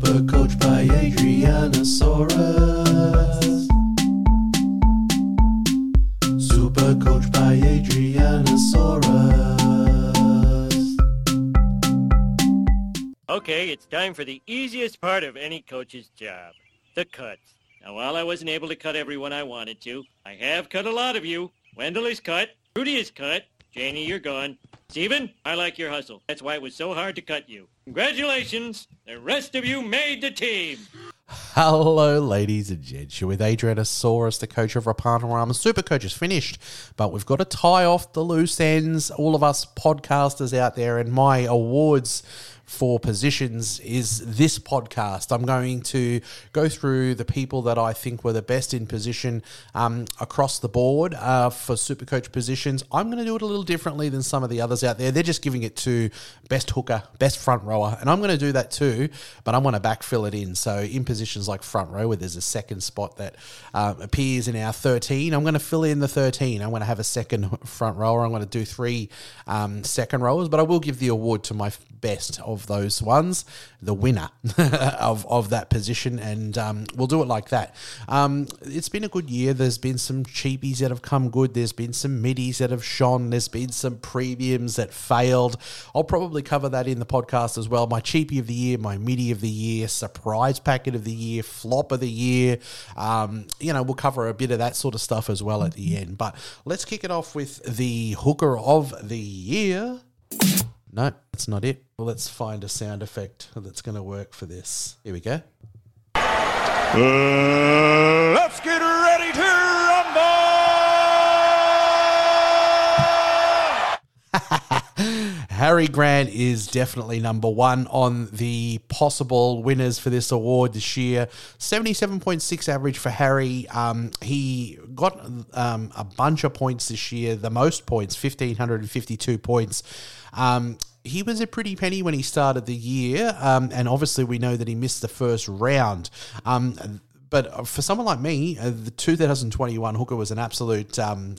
Super coached by Adrianasaurus. Super coached by Adrianasaurus. Okay, it's time for the easiest part of any coach's job, the cuts. Now, while I wasn't able to cut everyone I wanted to, I have cut a lot of you. Wendell is cut. Rudy is cut. Janie, you're gone. Steven, I like your hustle. That's why it was so hard to cut you. Congratulations. The rest of you made the team. Hello, ladies and gents. You're with Adrianasaurus, the coach of Rapanarama. Super coach is finished, but we've got to tie off the loose ends. All of us podcasters out there, and my awards for positions is this podcast. I'm going to go through the people that I think were the best in position um, across the board uh, for Supercoach positions. I'm going to do it a little differently than some of the others out there. They're just giving it to best hooker, best front rower, and I'm going to do that too, but I want to backfill it in. So in positions like front row, where there's a second spot that um, appears in our 13, I'm going to fill in the 13. I'm going to have a second front rower. I'm going to do three um, second rowers, but I will give the award to my best of those ones, the winner of, of that position, and um, we'll do it like that. Um, it's been a good year. There's been some cheapies that have come good. There's been some middies that have shone. There's been some premiums that failed. I'll probably cover that in the podcast as well. My cheapie of the year, my midi of the year, surprise packet of the year, flop of the year. Um, you know, we'll cover a bit of that sort of stuff as well at the end. But let's kick it off with the hooker of the year. No, that's not it. Well, let's find a sound effect that's going to work for this. Here we go. let's get ready to rumble! Harry Grant is definitely number one on the possible winners for this award this year. 77.6 average for Harry. Um, he got um, a bunch of points this year, the most points, 1,552 points. Um, he was a pretty penny when he started the year, um, and obviously we know that he missed the first round. Um, but for someone like me, uh, the 2021 hooker was an absolute um,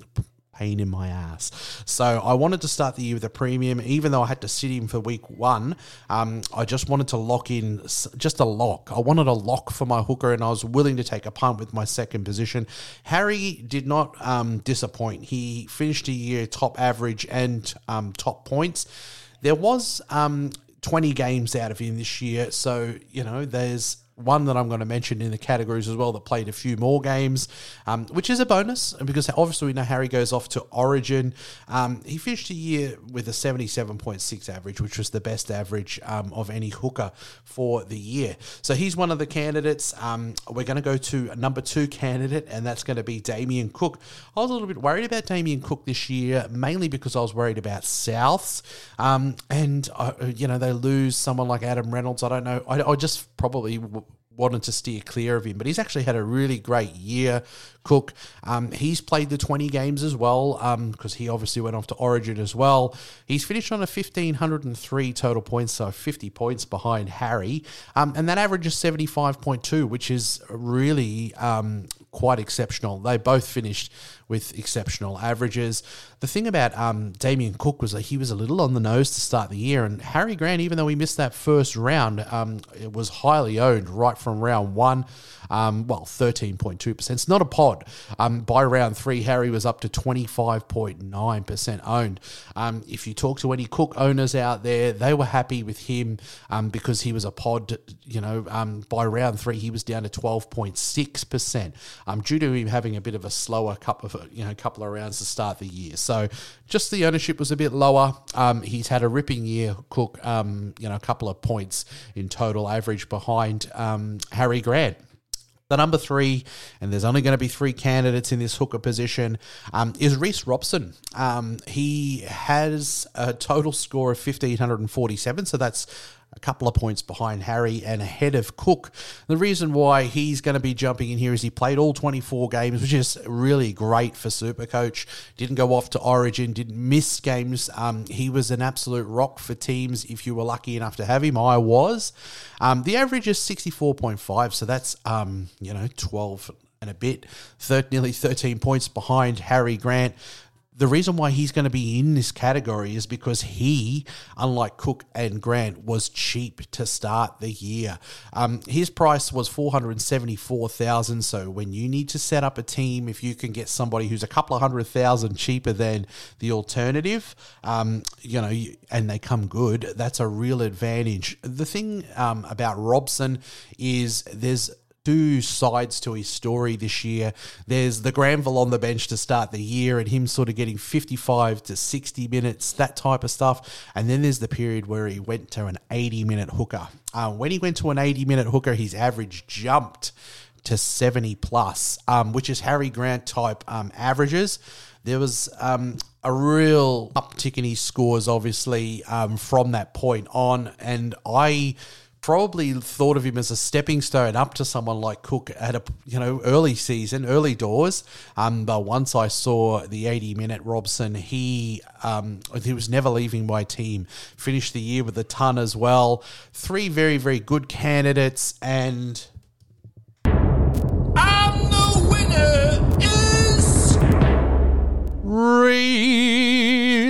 pain in my ass. So I wanted to start the year with a premium, even though I had to sit him for week one. Um, I just wanted to lock in just a lock. I wanted a lock for my hooker, and I was willing to take a punt with my second position. Harry did not um, disappoint. He finished the year top average and um, top points. There was um, 20 games out of him this year, so you know there's one that I'm going to mention in the categories as well that played a few more games, um, which is a bonus because obviously we know Harry goes off to Origin. Um, he finished the year with a 77.6 average, which was the best average um, of any hooker for the year. So he's one of the candidates. Um, we're going to go to number two candidate, and that's going to be Damien Cook. I was a little bit worried about Damien Cook this year, mainly because I was worried about Souths. Um, and, uh, you know, they lose someone like Adam Reynolds. I don't know. I, I just probably wanted to steer clear of him, but he's actually had a really great year. Cook, um, he's played the 20 games as well because um, he obviously went off to Origin as well. He's finished on a 1,503 total points, so 50 points behind Harry. Um, and that average is 75.2, which is really um, quite exceptional. They both finished with exceptional averages. The thing about um, Damien Cook was that he was a little on the nose to start the year, and Harry Grant, even though he missed that first round, um, it was highly owned right from round one. Um, well, 13.2%. It's not a pod. Um, by round three, Harry was up to 25.9% owned. Um, if you talk to any Cook owners out there, they were happy with him um, because he was a pod. You know, by round three, he was down to 12.6% um, due to him having a bit of a slower couple of you know couple of rounds to start the year. So just the ownership was a bit lower. Um, he's had a ripping year, Cook. Um, you know, a couple of points in total average behind um, Harry Grant. The number three, and there's only going to be three candidates in this hooker position, um, is Reece Robson. Um, he has a total score of 1,547, so that's a couple of points behind Harry and ahead of Cook. The reason why he's going to be jumping in here is he played all 24 games, which is really great for Supercoach. Didn't go off to Origin, didn't miss games. Um, he was an absolute rock for teams if you were lucky enough to have him. I was. Um, the average is 64.5, so that's, um, you know, 12 and a bit, thir- nearly 13 points behind Harry Grant the reason why he's going to be in this category is because he, unlike Cook and Grant, was cheap to start the year. Um, his price was four hundred seventy-four thousand. So when you need to set up a team, if you can get somebody who's a couple of hundred thousand cheaper than the alternative, um, you know, and they come good, that's a real advantage. The thing um, about Robson is there's two sides to his story this year. There's the Granville on the bench to start the year and him sort of getting 55 to 60 minutes, that type of stuff. And then there's the period where he went to an 80 minute hooker. Uh, when he went to an 80 minute hooker, his average jumped to 70 plus, um, which is Harry Grant type um, averages. There was um, a real uptick in his scores, obviously, um, from that point on. And I probably thought of him as a stepping stone up to someone like Cook at a you know early season, early doors. Um, but once I saw the 80 minute Robson, he um, he was never leaving my team. Finished the year with a ton as well. Three very very good candidates and. The winner is.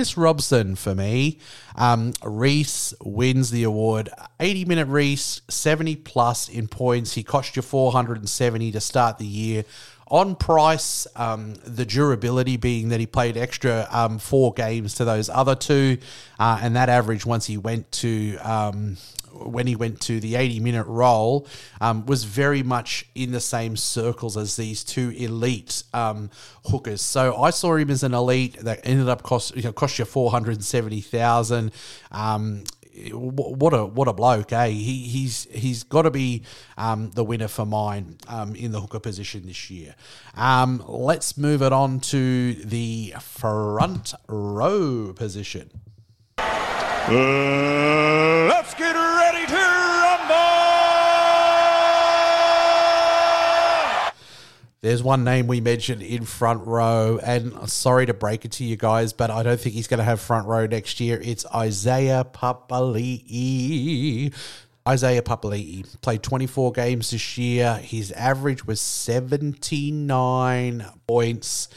Reece Robson for me. Um, Reece wins the award. 80 minute Reece, 70 plus in points. He cost you 470 to start the year. On price, um, the durability being that he played extra um, four games to those other two, uh, and that average once he went to um, when he went to the 80 minute role um, was very much in the same circles as these two elite um, hookers. So I saw him as an elite that ended up cost you know, cost you 470,000. Um, what a what a bloke, eh? He he's he's got to be um, the winner for mine um, in the hooker position this year. Um, let's move it on to the front row position. Uh, let's get ready to rumble! There's one name we mentioned in front row, and sorry to break it to you guys, but I don't think he's going to have front row next year. It's Isaiah Papali'i. Isaiah Papali'i played 24 games this year. His average was 79 points.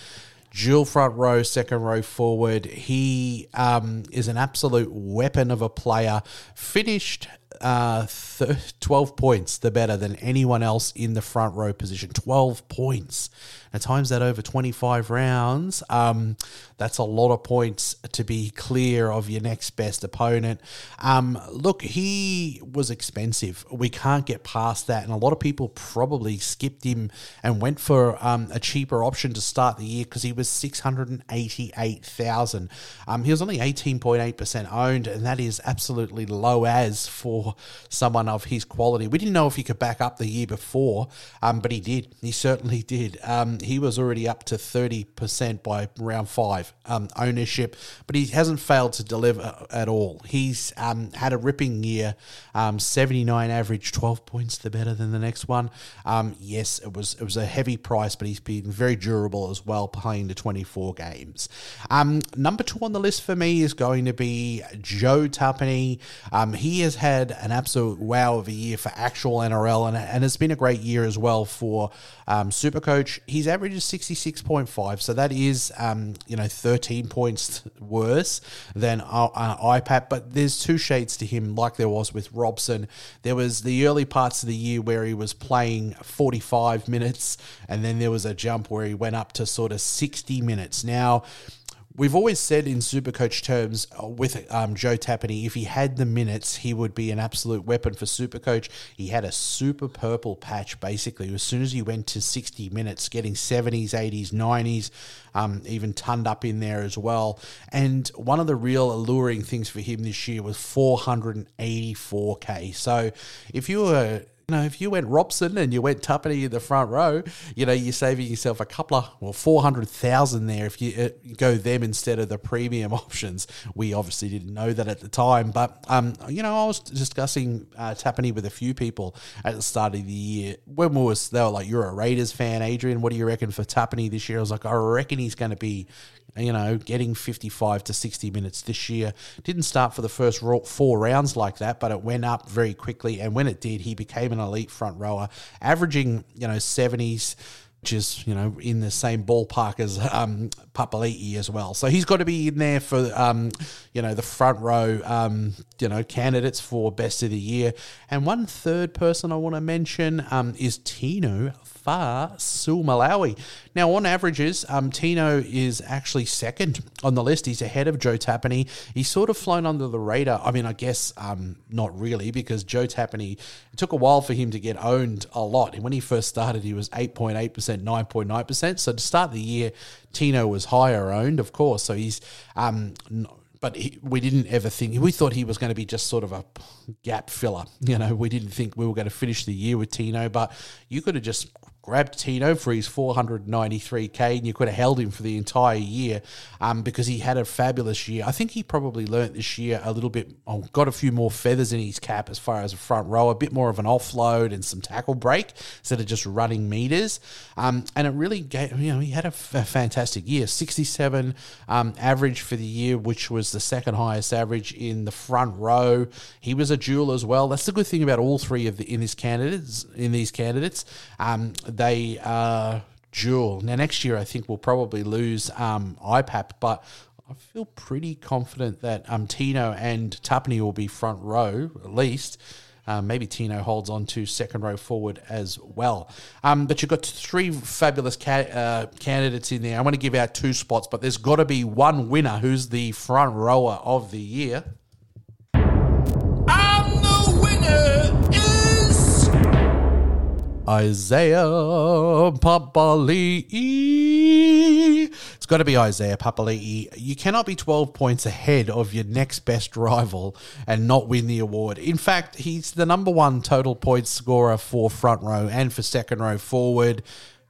Dual front row, second row forward. He um, is an absolute weapon of a player. Finished uh, th- 12 points, the better than anyone else in the front row position. 12 points. At times that over 25 rounds, um, that's a lot of points to be clear of your next best opponent. Um, look, he was expensive. We can't get past that. And a lot of people probably skipped him and went for um, a cheaper option to start the year because he was 688,000. Um, he was only 18.8% owned, and that is absolutely low as for someone of his quality. We didn't know if he could back up the year before, um, but he did. He certainly did. Um, he was already up to 30% by round five um, ownership, but he hasn't failed to deliver at all. He's um, had a ripping year, um, 79 average, 12 points the better than the next one. Um, yes, it was it was a heavy price, but he's been very durable as well, playing the 24 games. Um, number two on the list for me is going to be Joe. Um, he has had an absolute wow of a year for actual NRL, and, and it's been a great year as well for um, Supercoach. His average is 66.5, so that is, um, you know, 13 points worse than uh, uh, IPAP, but there's two shades to him, like there was with Robson. There was the early parts of the year where he was playing 45 minutes, and then there was a jump where he went up to sort of 60 minutes. Now, We've always said in Supercoach terms uh, with um, Joe Tapine, if he had the minutes, he would be an absolute weapon for Supercoach. He had a super purple patch basically as soon as he went to 60 minutes, getting 70s, 80s, 90s, um, even tonned up in there as well. And one of the real alluring things for him this year was 484k. So if you were you know, if you went Robson and you went Tapine in the front row, you know, you're saving yourself a couple of, well, 400,000 there if you uh, go them instead of the premium options. We obviously didn't know that at the time, but, um, you know, I was discussing uh, with a few people at the start of the year. When we was, they were like, you're a Raiders fan, Adrian. What do you reckon for Tapine this year? I was like, I reckon he's going to be you know, getting 55 to 60 minutes this year. Didn't start for the first four rounds like that, but it went up very quickly. And when it did, he became an elite front rower, averaging, you know, 70s. which is you know in the same ballpark as um, Papali'i as well. So he's got to be in there for um, you know the front row um, you know candidates for best of the year. And one third person I want to mention um, is Tino Fa'asuamaleaui. Now, on averages, um, Tino is actually second on the list. He's ahead of Joe Tapine. He's sort of flown under the radar. I mean, I guess um, not really because Joe Tapine, it took a while for him to get owned a lot. And when he first started, he was 8.8%, 9.9%. So to start the year, Tino was higher owned, of course. So he's. Um, but he, we didn't ever think we thought he was going to be just sort of a gap filler. You know, we didn't think we were going to finish the year with Tino, but you could have just grabbed Tino for his 493k and you could have held him for the entire year um, because he had a fabulous year. I think he probably learnt this year a little bit, oh, got a few more feathers in his cap as far as a front row, a bit more of an offload and some tackle break instead of just running meters. Um, and it really gave, you know, he had a, f- a fantastic year 67 um, average for the year, which was the second highest average in the front row. He was a jewel as well. That's the good thing about all three of the in his candidates in these candidates. They are dual. Now, next year, I think we'll probably lose um, IPAP, but I feel pretty confident that um, Tino and Tapine will be front row at least. Um, maybe Tino holds on to second row forward as well. Um, but you've got three fabulous ca- uh, candidates in there. I want to give out two spots, but there's got to be one winner who's the front rower of the year. And the winner. Isaiah Papali'i. It's got to be Isaiah Papali'i. You cannot be 12 points ahead of your next best rival and not win the award. In fact, he's the number one total points scorer for front row and for second row forward.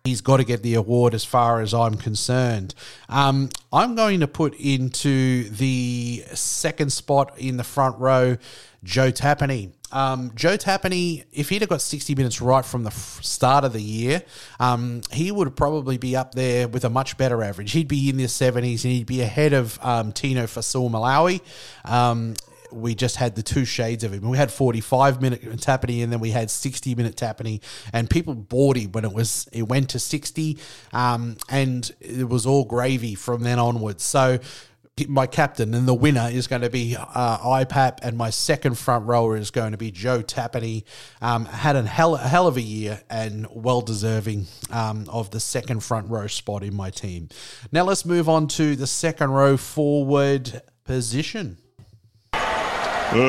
He's got to get the award as far as I'm concerned. Um, I'm going to put into the second spot in the front row Joe Tapine. Um, Joe Tapine, if he'd have got 60 minutes right from the f- start of the year, um, he would probably be up there with a much better average. He'd be in the 70s and he'd be ahead of um, Tino Fa'asuamaleaui. Um, we just had the two shades of him. We had 45 minute Tapine and then we had 60 minute Tapine, and people bought him when it was it went to 60, um, and it was all gravy from then onwards. So my captain and the winner is going to be uh, IPAP, and my second front rower is going to be Joe Tapine. Um, had a hell, hell of a year and well deserving um, of the second front row spot in my team. Now let's move on to the second row forward position. Uh,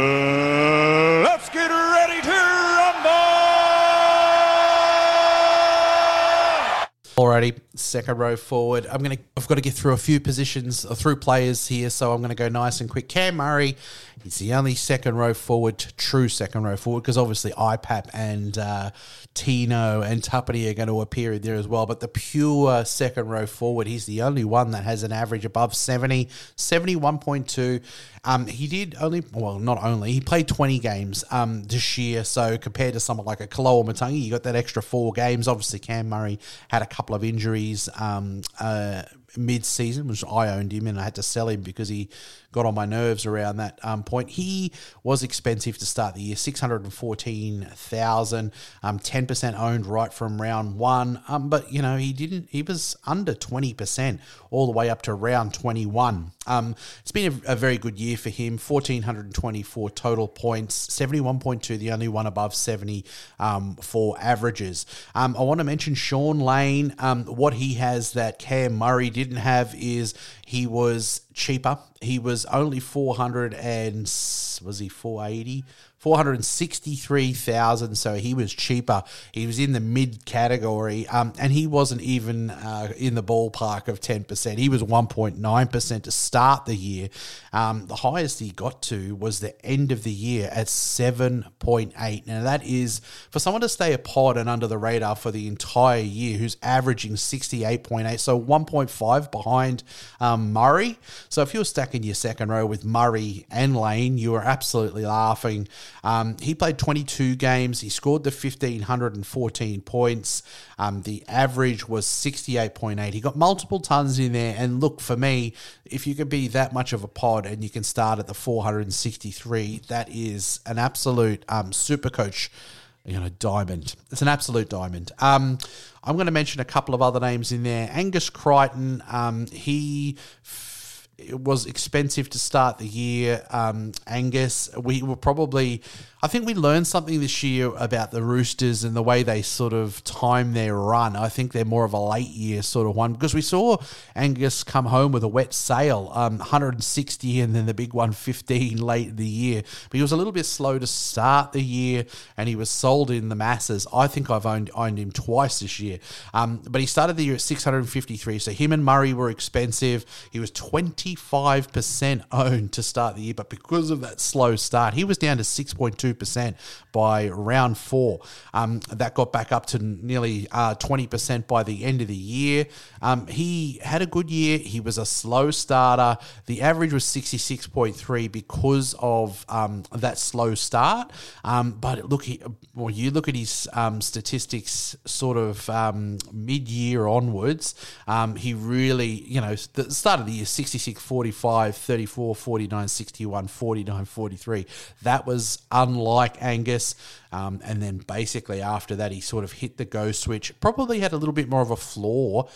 let's get ready to rumble! Alrighty, second row forward. I'm gonna. I've got to get through a few positions, or through players here, so I'm to go nice and quick. Cam Murray, he's the only second row forward, true second row forward, because obviously IPAP and uh, Tino and Tapine are going to appear in there as well. But the pure second row forward, he's the only one that has an average above 70, 71.2. Um, he did only, well, not only, he played 20 games um, this year. So compared to someone like a Koloamatangi, you got that extra four games. Obviously, Cam Murray had a couple of injuries um, uh, mid season, which I owned him and I had to sell him because he got on my nerves around that um, point. He was expensive to start the year, 614,000, um, 10% owned right from round one. Um, but, you know, he didn't, he was under 20% all the way up to round 21. Um, it's been a, a very good year for him, 1,424 total points, 71.2, the only one above 70 um, for averages. Um, I want to mention Shaun Lane. Um, what he has that Cam Murray didn't have is he was cheaper. He was only 400 and was he 480? 463,000 so he was cheaper. He was in the mid category um, and he wasn't even uh, in the ballpark of 10%. He was 1.9% to start the year. Um, the highest he got to was the end of the year at 7.8. Now that is for someone to stay a pod and under the radar for the entire year who's averaging 68.8 so 1.5 behind um, Murray. So if you're stacking your second row with Murray and Lane, you are absolutely laughing. Um, he played 22 games. He scored the 1,514 points. Um, the average was 68.8. He got multiple tons in there. And look, for me, if you can be that much of a pod and you can start at the 463, that is an absolute um, super coach you know, diamond. It's an absolute diamond. Um, I'm going to mention a couple of other names in there. Angus Crichton, um, he was expensive to start the year. Um, Angus, we were probably, I think we learned something this year about the Roosters and the way they sort of time their run. I think they're more of a late year sort of one because we saw Angus come home with a wet sail, um, 160 and then the big 115 late in the year. But he was a little bit slow to start the year and he was sold in the masses. I think I've owned, owned him twice this year. Um, but he started the year at 653. So him and Murray were expensive. He was 25% owned to start the year. But because of that slow start, he was down to 6.2% by round four. Um, that got back up to nearly uh, 20% by the end of the year. Um, he had a good year. He was a slow starter. The average was 66.3 because of um, that slow start. Um, but look, he, well, you look at his um, statistics sort of um, mid year onwards, he really, you know, the start of the year 66 45, 34, 49, 61, 49, 43. That was unlike Angus. Um, and then basically after that, he sort of hit the go switch. Probably had a little bit more of a floor.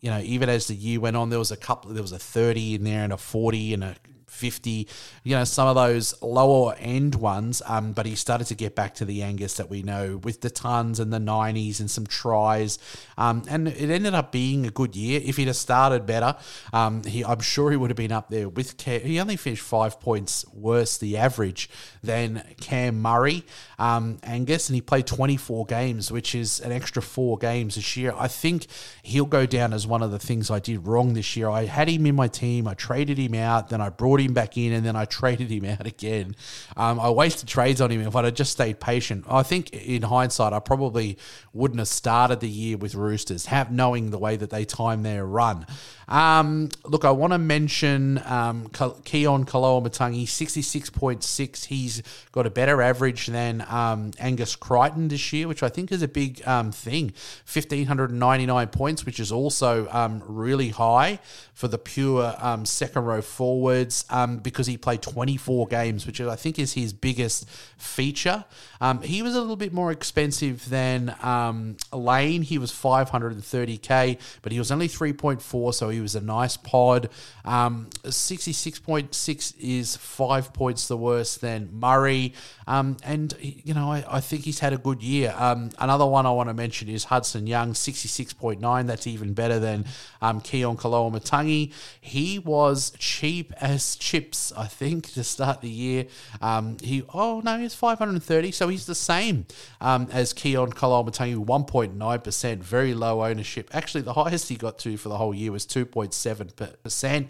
You know, even as the year went on, there was a couple, there was a 30 in there and a 40 and a 50, you know, some of those lower end ones. Um, but he started to get back to the Angus that we know with the tons and the 90s and some tries. Um, and it ended up being a good year. If he'd have started better, um, he, I'm sure he would have been up there with Cam. He only finished five points worse the average than Cam Murray, um, Angus, and he played 24 games, which is an extra four games this year. I think he'll go down as one of the things I did wrong this year. I had him in my team, I traded him out, then I brought him back in, and then I traded him out again. Um, I wasted trades on him if I'd have just stayed patient. I think in hindsight, I probably wouldn't have started the year with Roosters, have knowing the way that they time their run. Um, look, I want to mention um, Keaon Koloamatangi, 66.6. He's got a better average than um, Angus Crichton this year, which I think is a big um, thing. 1,599 points, which is also um, really high for the pure um, second row forwards um, because he played 24 games, which I think is his biggest feature. Um, he was a little bit more expensive than Lane. He was 530k, but he was only 3.4, so he was a nice pod. Um, 66.6 is five points the worse than Murray. Um, and, you know, I, I, think he's had a good year. Um, another one I want to mention is Hudson Young, 66.9. That's even better than um, Keaon Koloamatangi. He was cheap as chips, I think, to start the year. Um, he, oh, no, he's 530. So he's the same um, as Keaon Koloamatangi, 1.9%, very low ownership. Actually, the highest he got to for the whole year was 2.7%.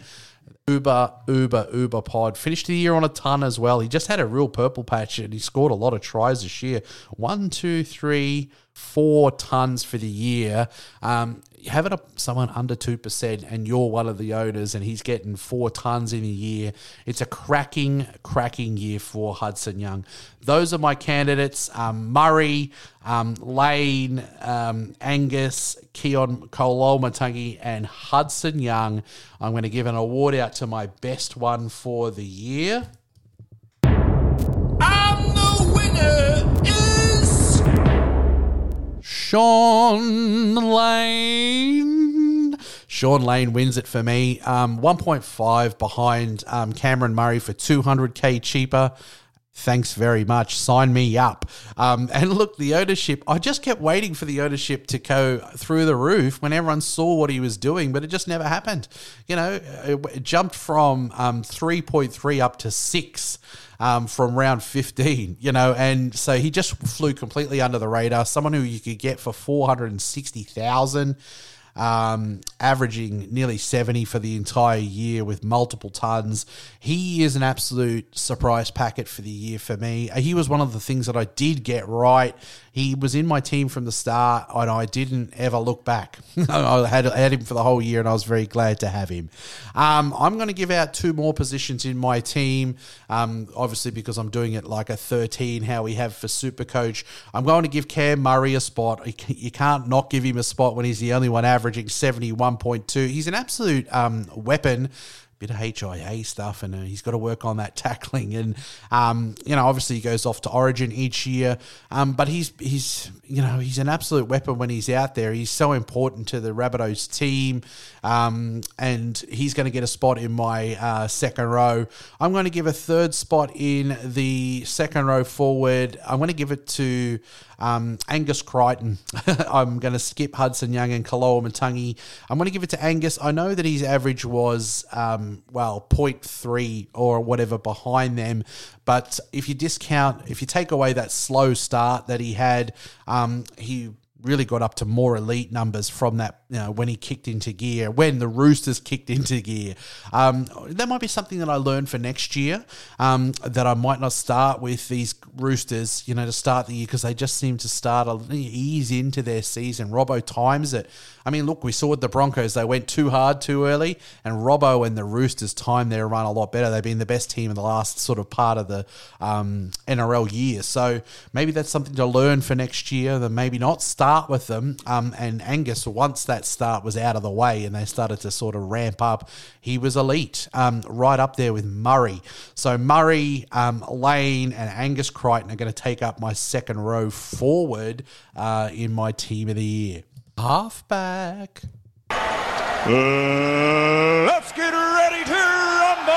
Uber, Uber, Uber pod. Finished the year on a ton as well. He just had a real purple patch and he scored a lot of tries this year. One, two, three, four tons for the year. Um, having a, someone under 2% and you're one of the owners and he's getting four tons in a year, it's a cracking, cracking year for Hudson Young. Those are my candidates um, Murray, um, Lane, um, Angus, Keaon Koloamatangi, and Hudson Young. I'm going to give an award out to my best one for the year. And the winner. Shaun Lane. Shaun Lane wins it for me. Um, 1.5 behind um, Cameron Murray for 200k cheaper. Thanks very much. Sign me up. Um, and look, the ownership, I just kept waiting for the ownership to go through the roof when everyone saw what he was doing, but it just never happened. You know, it, jumped from um, 3.3 up to 6 um, from round 15, you know, and so he just flew completely under the radar. Someone who you could get for 460,000 um, averaging nearly 70 for the entire year with multiple tons. He is an absolute surprise packet for the year for me. He was one of the things that I did get right. He was in my team from the start, and I didn't ever look back. I had, had him for the whole year, and I was very glad to have him. Um, I'm going to give out two more positions in my team, um, obviously because I'm doing it like a 13, how we have for Super Coach. I'm going to give Cam Murray a spot. You can't not give him a spot when he's the only one averaging 71.2. He's an absolute um, weapon bit of HIA stuff, and uh, he's got to work on that tackling. And um, you know, obviously he goes off to Origin each year, um, but he's he's you know he's an absolute weapon when he's out there. He's so important to the Rabbitohs team, um, and he's going to get a spot in my uh, second row. I'm going to give a third spot in the second row forward. I'm going to give it to um, Angus Crichton. I'm going to skip Hudson Young and Koloamatangi. I'm going to give it to Angus. I know that his average was, um, well, 0.3 or whatever behind them. But if you discount, if you take away that slow start that he had, um, he really got up to more elite numbers from that you know when he kicked into gear when the roosters kicked into gear. Um, that might be something that i learned for next year um, that i might not start with these roosters you know to start the year because they just seem to start a ease into their season. Robbo times it. I mean look we saw with the broncos they went too hard too early and robbo and the roosters timed their run a lot better. They've been the best team in the last sort of part of the um, nrl year. So maybe that's something to learn for next year then maybe not. Start with them. Um, and Angus, once that start was out of the way and they started to sort of ramp up, he was elite, um, right up there with Murray. So Murray, um, Lane, and Angus Crichton are going to take up my second row forward uh, in my team of the year. Halfback. Let's get ready to rumble!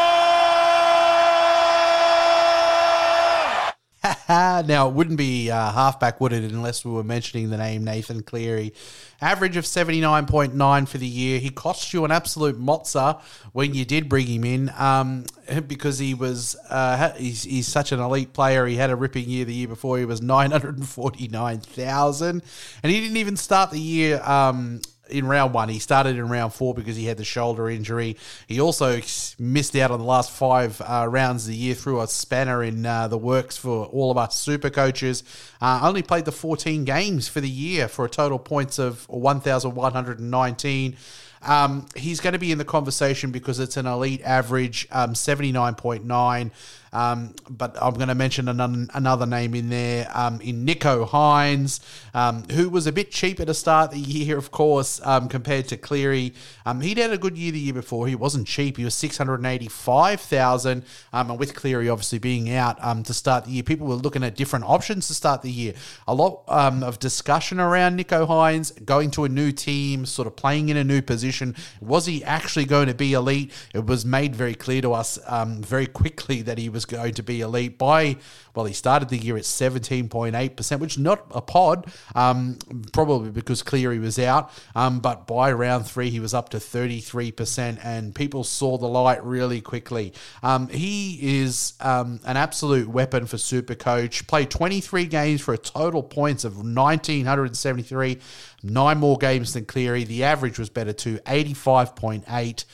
now, it wouldn't be uh, halfback, would it, unless we were mentioning the name Nathan Cleary. Average of 79.9 for the year. He cost you an absolute mozza when you did bring him in um, because he was uh, he's, he's such an elite player. He had a ripping year the year before. He was 949,000. And he didn't even start the year um, in round one. He started in round four because he had the shoulder injury. He also missed out on the last five uh, rounds of the year through a spanner in uh, the works for all of us super coaches. Uh, only played the 14 games for the year for a total points of 1,119. Um, he's going to be in the conversation because it's an elite average, um, 79.9. Um, but I'm going to mention another, another name in there um, in Nicho Hynes, um, who was a bit cheaper to start the year, of course, um, compared to Cleary. Um, he'd had a good year the year before. He wasn't cheap. He was 685,000. Um, and with Cleary obviously being out to start the year, people were looking at different options to start the year. A lot of discussion around Nicho Hynes going to a new team, sort of playing in a new position. Was he actually going to be elite? It was made very clear to us very quickly that he was going to be elite by, well, he started the year at 17.8%, which not a pod, um, probably because Cleary was out. Um, but by round three, he was up to 33%, and people saw the light really quickly. Um, he is um, an absolute weapon for Super Coach. Played 23 games for a total points of 1,973, nine more games than Cleary. The average was better too, 85.8.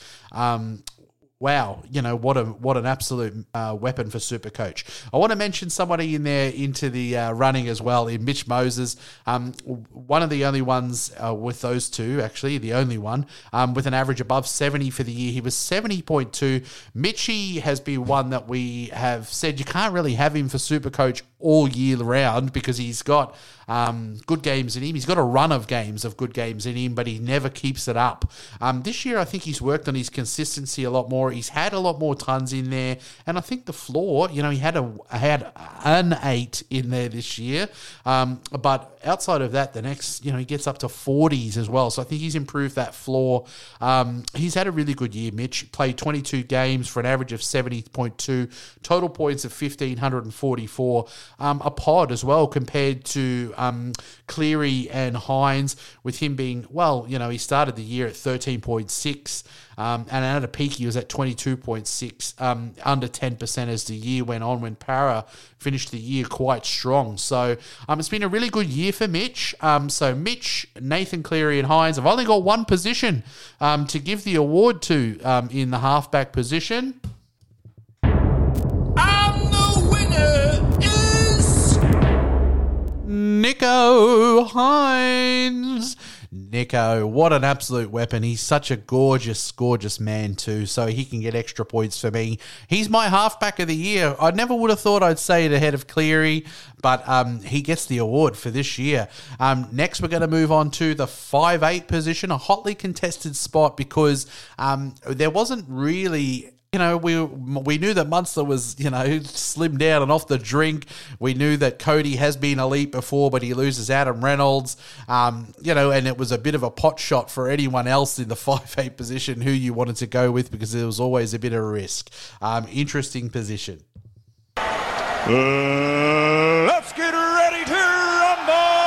Wow, you know what a what an absolute uh, weapon for Super Coach. I want to mention somebody in there into the uh, running as well in Mitch Moses. Um, one of the only ones uh, with those two, actually, the only one um, with an average above seventy for the year. He was seventy point two. Mitchy has been one that we have said you can't really have him for Super Coach all year round because he's got um, good games in him. He's got a run of games of good games in him, but he never keeps it up. Um, this year, I think he's worked on his consistency a lot more. He's had a lot more tons in there, and I think the floor. You know, he had a had an eight in there this year, um, but outside of that, the next, you know, he gets up to forties as well. So I think he's improved that floor. Um, he's had a really good year. Mitch played twenty two games for an average of seventy point two, total points of fifteen hundred and forty four. Um, a pod as well compared to um, Cleary and Hynes, with him being, well, you know, he started the year at 13.6, um, and at a peak he was at 22.6, um, under 10% as the year went on when Parra finished the year quite strong. So um, it's been a really good year for Mitch. Um, so Mitch, Nathan Cleary, and Hynes have only got one position um, to give the award to um, in the halfback position. And the winner is. Nicho Hynes. Nicho, what an absolute weapon. He's such a gorgeous, gorgeous man, too. So he can get extra points for me. He's my halfback of the year. I never would have thought I'd say it ahead of Cleary, but um, he gets the award for this year. Um, next, we're going to move on to the five eight position, a hotly contested spot because um, there wasn't really you know, we we knew that Munster was, you know, slimmed down and off the drink. We knew that Cody has been elite before, but he loses Adam Reynolds. Um, you know, and it was a bit of a pot shot for anyone else in the five eight position who you wanted to go with because there was always a bit of a risk. Um, interesting position. Let's get ready to rumble!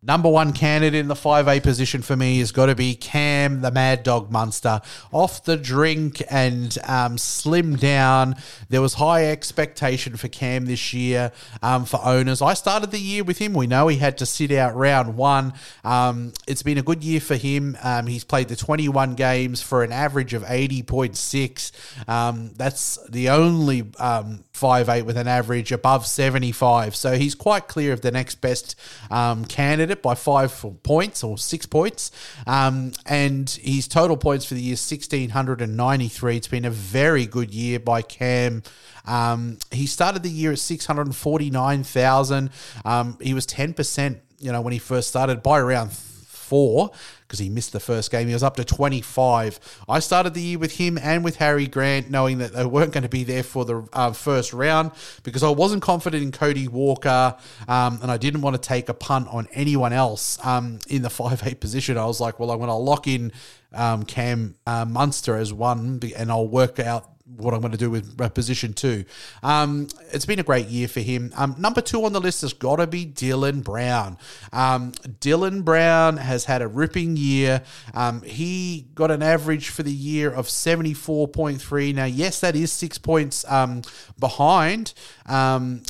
Number one candidate in the 5A position for me has got to be Cam, the Mad Dog Munster. Off the drink and um, slimmed down. There was high expectation for Cam this year um, for owners. I started the year with him. We know he had to sit out round one. Um, it's been a good year for him. Um, he's played the 21 games for an average of 80.6. Um, that's the only um, 5'8 with an average above 75. So he's quite clear of the next best um, candidate by five points or six points. Um, and his total points for the year 1,693. It's been a very good year by Cam. Um, he started the year at 649,000. Um, he was 10%, you know, when he first started by around four because he missed the first game. He was up to 25. I started the year with him and with Harry Grant, knowing that they weren't going to be there for the uh, first round because I wasn't confident in Cody Walker um, and I didn't want to take a punt on anyone else um, in the 5 8 position. I was like, well, I'm going to lock in um, Cam uh, Munster as one and I'll work out what I'm going to do with position two. Um, it's been a great year for him. Um, number two on the list has got to be Dylan Brown. Um, Dylan Brown has had a ripping year. Um, he got an average for the year of 74.3. Now, yes, that is six points um, behind um,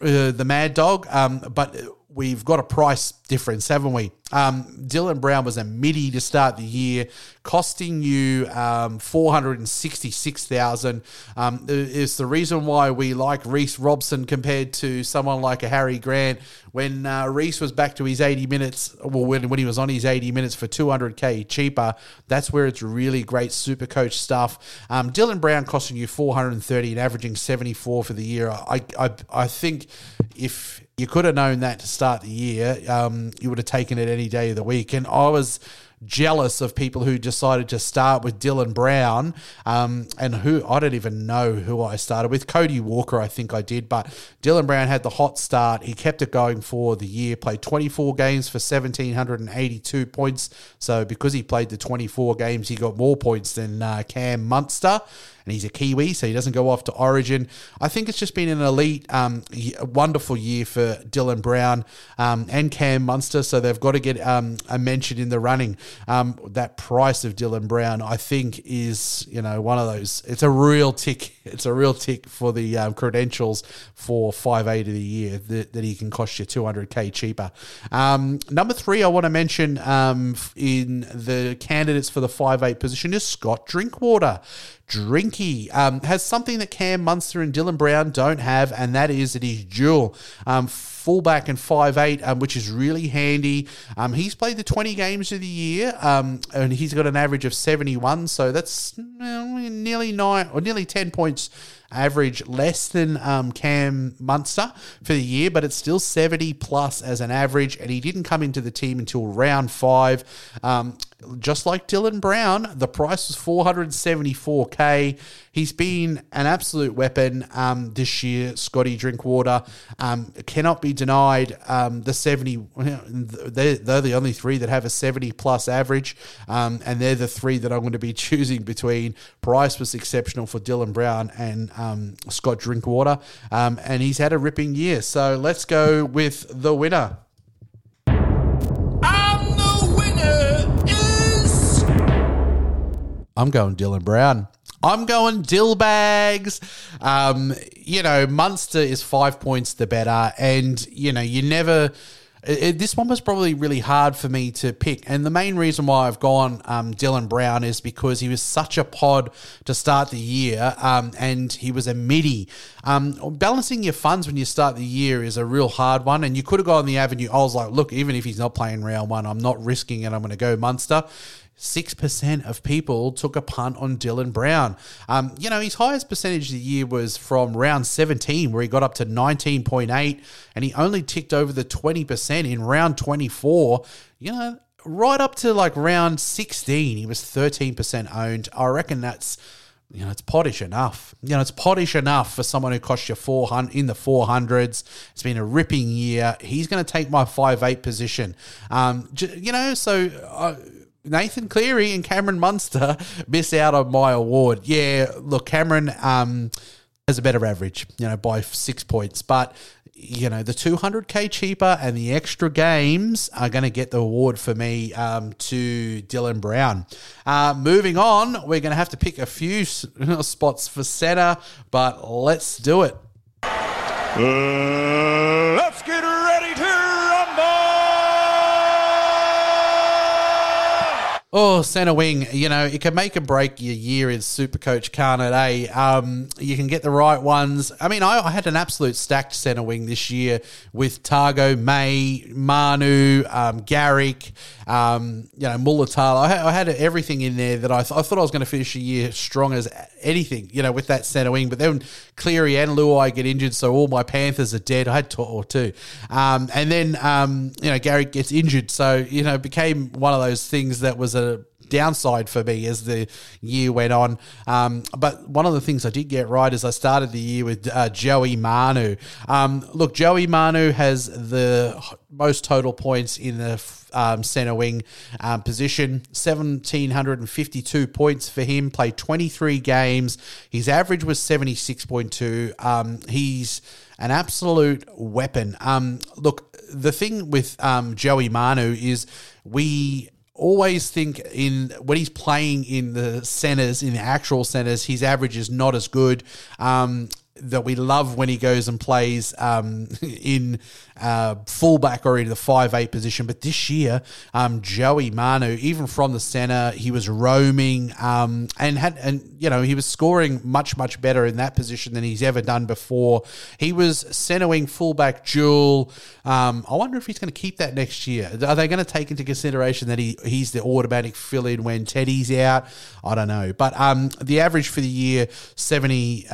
uh, the Mad Dog, um, but we've got a price difference, haven't we? Um, Dylan Brown was a midi to start the year, costing you um, four hundred and sixty-six thousand. Um, is the reason why we like Reece Robson compared to someone like a Harry Grant. When uh, Reece was back to his eighty minutes, well, when, when he was on his eighty minutes for two hundred k cheaper, that's where it's really great super coach stuff. Um, Dylan Brown costing you four hundred and thirty and averaging seventy-four for the year. I I, I think if you could have known that to start the year. Um, you would have taken it any day of the week. And I was jealous of people who decided to start with Dylan Brown um, and who I don't even know who I started with. Cody Walker, I think I did, but Dylan Brown had the hot start. He kept it going for the year, played 24 games for 1,782 points. So because he played the 24 games, he got more points than uh, Cam Munster and he's a Kiwi, so he doesn't go off to Origin. I think it's just been an elite, um, wonderful year for Dylan Brown um, and Cam Munster, so they've got to get um, a mention in the running. Um, that price of Dylan Brown, I think, is you know one of those. It's a real tick. It's a real tick for the um, credentials for five eight of the year that, that he can cost you two hundred k cheaper. Um, number three, I want to mention in the candidates for the five eight position is Scott Drinkwater. Drinky um, has something that Cam Munster and Dylan Brown don't have, and that is that he's dual. Um, fullback and 5'8, um, which is really handy. Um, he's played the 20 games of the year, um, and he's got an average of 71, so that's nearly nine or nearly 10 points average less than um, Cam Munster for the year, but it's still 70 plus as an average, and he didn't come into the team until round five. Um, just like Dylan Brown, the price was 474k. He's been an absolute weapon um, this year, Scotty Drinkwater. Um, cannot be denied um, the 70. They're, they're the only three that have a 70 plus average, um, and they're the three that I'm going to be choosing between. Price was exceptional for Dylan Brown and um, Scott Drinkwater, um, and he's had a ripping year. So let's go with the winner. I'm going Dylan Brown. I'm going Dill Bags. Um, you know, Munster is five points the better, and you know, you never. it, this one was probably really hard for me to pick. And the main reason why I've gone um, Dylan Brown is because he was such a pod to start the year um, and he was a midi. Um, balancing your funds when you start the year is a real hard one. And you could have gone the avenue. I was like, look, even if he's not playing round one, I'm not risking it. I'm going to go Munster. 6% of people took a punt on Dylan Brown. Um, you know, his highest percentage of the year was from round 17, where he got up to 19.8, and he only ticked over the 20% in round 24. You know, right up to like round 16, he was 13% owned. I reckon that's you know, it's pottish enough. You know, it's pottish enough for someone who cost you 400 in the 400s. It's been a ripping year. He's going to take my five eight position. Um, you know, so uh, Nathan Cleary and Cameron Munster miss out on my award. Yeah, look, Cameron um, has a better average, you know, by six points, but you know the 200k cheaper and the extra games are going to get the award for me um, to Dylan Brown. Uh, moving on, we're going to have to pick a few spots for center, but let's do it. Uh, let's get ready to rumble! Oh, centre wing, you know, it can make or break your year in Supercoach, can't it, eh? Um, you can get the right ones. I mean, I, I had an absolute stacked centre wing this year with Tago, May, Manu, um, Garrick, um, you know, Mulitalo. I, had- I had everything in there that I, th- I thought I was going to finish the year strong as anything, you know, with that centre wing. But then Cleary and Luai get injured, so all my Panthers are dead. I had two or two. Um, and then, um, you know, Garrick gets injured. So, you know, it became one of those things that was a downside for me as the year went on. Um, but one of the things I did get right is I started the year with uh, Joey Manu. Um, look, Joey Manu has the most total points in the um, centre wing um, position. 1752 points for him. Played 23 games. His average was 76.2 um, he's an absolute weapon. Um, look the thing with um, joey manu is we always think in when he's playing in the centers in the actual centers his average is not as good. Um, that we love when he goes and plays um, in uh, fullback or in the five eight position. But this year, um, Joey Manu, even from the center, he was roaming um, and had and you know he was scoring much much better in that position than he's ever done before. He was centering fullback dual. Um, I wonder if he's going to keep that next year. Are they going to take into consideration that he he's the automatic fill in when Teddy's out? I don't know, but um, the average for the year seventy.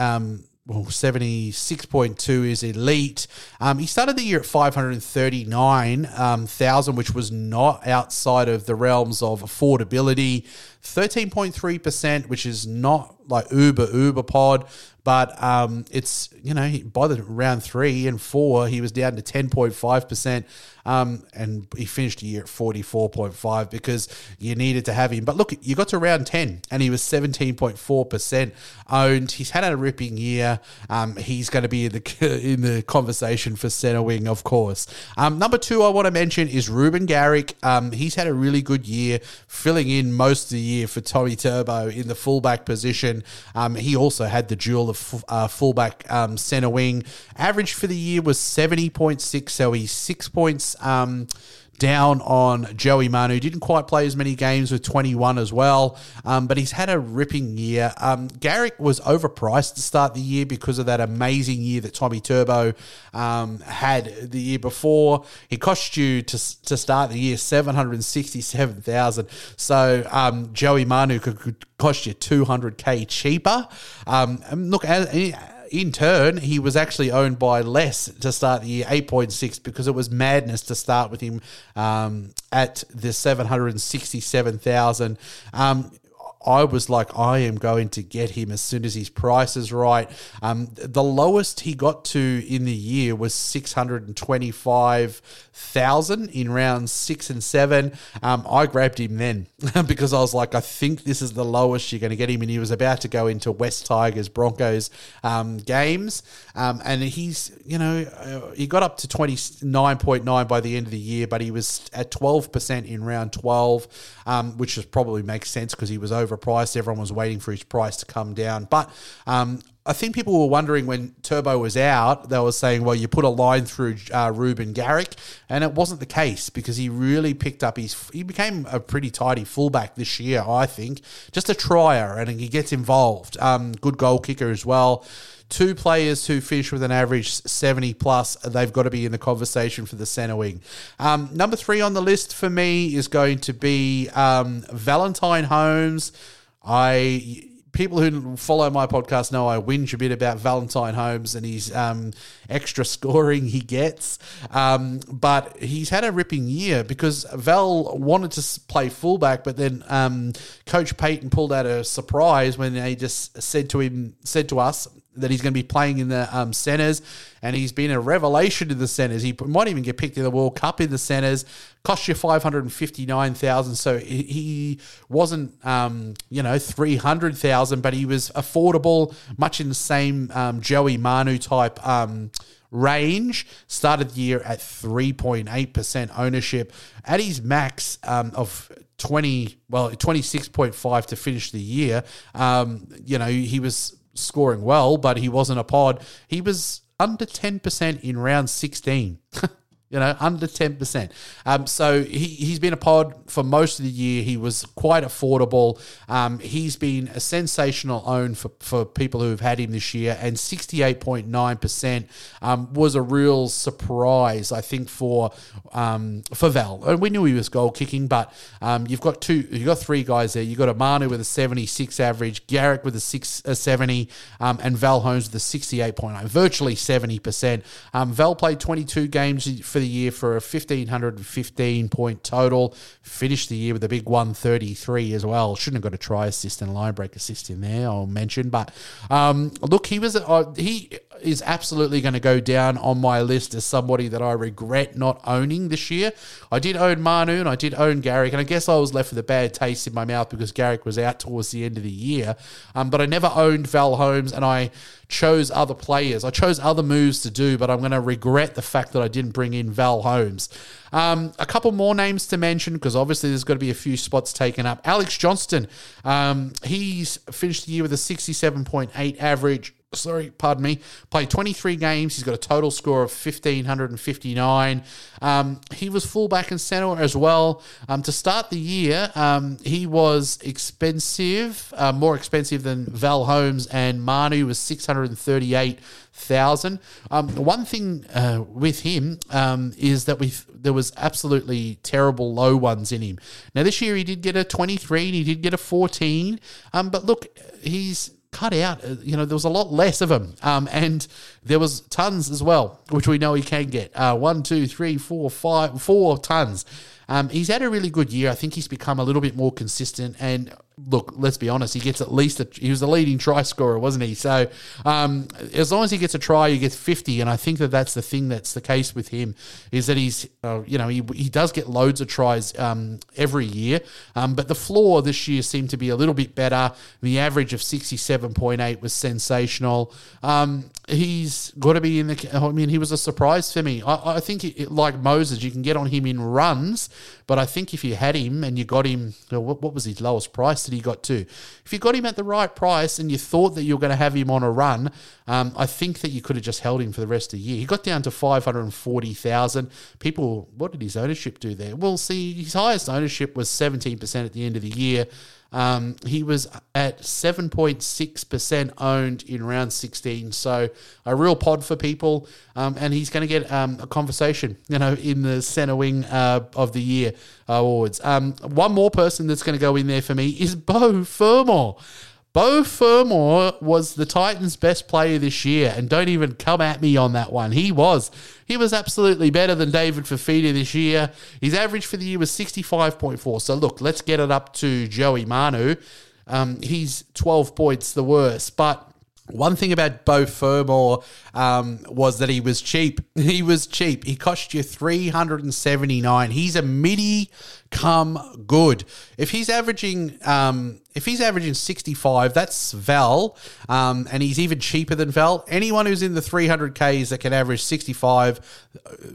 Um, well, 76.2 is elite. Um, he started the year at 539,000, which was not outside of the realms of affordability. 13.3%, which is not like Uber, Uber pod, but um, it's, you know, by the round three and four, he was down to 10.5%. Um, and he finished the year at 44.5 because you needed to have him. But look, you got to round 10 and he was 17.4% owned. He's had a ripping year. Um, he's going to be in the in the conversation for centre wing, of course. Um, number two, I want to mention is Reuben Garrick. Um, he's had a really good year, filling in most of the year for Tommy Turbo in the fullback position. Um, he also had the dual of uh, fullback um, centre wing. Average for the year was 70.6, so he's um, down on Joey Manu. Didn't quite play as many games with 21 as well, um, but he's had a ripping year. Um, Garrick was overpriced to start the year because of that amazing year that Tommy Turbo um, had the year before. He cost you to, to start the year 767,000. So um, Joey Manu could, could cost you 200k cheaper. Um, look, as, in turn, he was actually owned by less to start the year, 8.6, because it was madness to start with him um, at the 767,000. Um, I was like, I am going to get him as soon as his price is right. Um, the lowest he got to in the year was 625,000 in rounds six and seven. Um, I grabbed him then because I was like, I think this is the lowest you're going to get him. And he was about to go into West Tigers Broncos um, games. Um, and he's, you know, uh, he got up to 29.9 by the end of the year, but he was at 12% in round 12, um, which is probably makes sense because he was overpriced. Everyone was waiting for his price to come down. But um, I think people were wondering when Turbo was out, they were saying, well, you put a line through uh, Reuben Garrick, and it wasn't the case because he really picked up his. He became a pretty tidy fullback this year, I think. Just a trier, and he gets involved. Um, good goal kicker as well. Two players who finish with an average 70 plus, they've got to be in the conversation for the centre wing. Um, number three on the list for me is going to be um, Valentine Holmes. I people who follow my podcast know I whinge a bit about Valentine Holmes and his um, extra scoring he gets. Um, but he's had a ripping year because Val wanted to play fullback, but then um, Coach Payten pulled out a surprise when they just said to him, said to us, that he's going to be playing in the um, centres, and he's been a revelation in the centres. He might even get picked in the World Cup in the centres. Cost you five hundred and fifty nine thousand, so he- he wasn't, um, you know, three hundred thousand, but he was affordable, much in the same um, Joey Manu type. Um, range started the year at 3.8% ownership at his max um, of 20 well 26.5 to finish the year um, you know he was scoring well but he wasn't a pod. He was under 10% in round 16 you know, under 10%. Um, so he, he's been a pod for most of the year. He was quite affordable. Um, he's been a sensational own for, for people who've had him this year, and 68.9% um, was a real surprise, I think, for um, for Val. And we knew he was goal kicking, but um, you've got two, you've got three guys there. You've got Amanu with a 76 average, Garrick with a, six, a 70, um, and Val Holmes with a 68.9, virtually 70%. Um, Val played 22 games for the year for a 1,515 point total. Finished the year with a big 133 as well. Shouldn't have got a try assist and line break assist in there, I'll mention. But um, look, he was uh, he is absolutely going to go down on my list as somebody that I regret not owning this year. I did own Manu and I did own Garrick, and I guess I was left with a bad taste in my mouth because Garrick was out towards the end of the year. Um, but I never owned Val Holmes, and I chose other players. I chose other moves to do, but I'm going to regret the fact that I didn't bring in Val Holmes. Um, a couple more names to mention because obviously there's got to be a few spots taken up. Alex Johnston, um, he's finished the year with a 67.8 average sorry, pardon me, played 23 games. He's got a total score of 1,559. Um, he was fullback and centre as well. Um, to start the year, um, he was expensive, uh, more expensive than Val Holmes and Manu was 638 thousand. Um, one thing uh, with him um, is that we there was absolutely terrible low ones in him. Now this year he did get a twenty three and he did get a fourteen. Um, but look, he's cut out. uh, You know, there was a lot less of him, um, and there was tons as well, which we know he can get. Uh, one, two, three, four, five, four tons. Um, he's had a really good year. I think he's become a little bit more consistent. And look, let's be honest, he gets at least a, he was the leading try scorer, wasn't he? So um, as long as he gets a try, he gets fifty. And I think that that's the thing that's the case with him is that he's uh, you know he, he does get loads of tries um, every year, um, but the floor this year seemed to be a little bit better. The average of sixty seven point eight was sensational. Um, he's got to be in the. I mean, he was a surprise for me. I, I think it, like Moses, you can get on him in runs, but I think if you had him and you got him, what, what was his lowest price that he got to? If you got him at the right price and you thought that you were going to have him on a run, um, I think that you could have just held him for the rest of the year. He got down to five hundred and forty thousand. People, what did his ownership do there? Well, see, his highest ownership was seventeen percent at the end of the year. Um, he was at 7.6% owned in round 16. So a real pod for people. Um, and he's going to get um, a conversation, you know, in the center wing uh, of the year awards. Um, one more person that's going to go in there for me is Beau Fermor. Beau Fermor was the Titans' best player this year, and don't even come at me on that one. He was. He was absolutely better than David Fifita this year. His average for the year was 65.4. So, look, let's get it up to Joey Manu. Um, he's 12 points the worst, but one thing about Beau Fermor um, was that he was cheap. He was cheap. He cost you three hundred and seventy nine. He's a midi come good. If he's averaging, um, if he's averaging sixty five, that's Val, um, and he's even cheaper than Val. Anyone who's in the three hundred Ks that can average sixty five,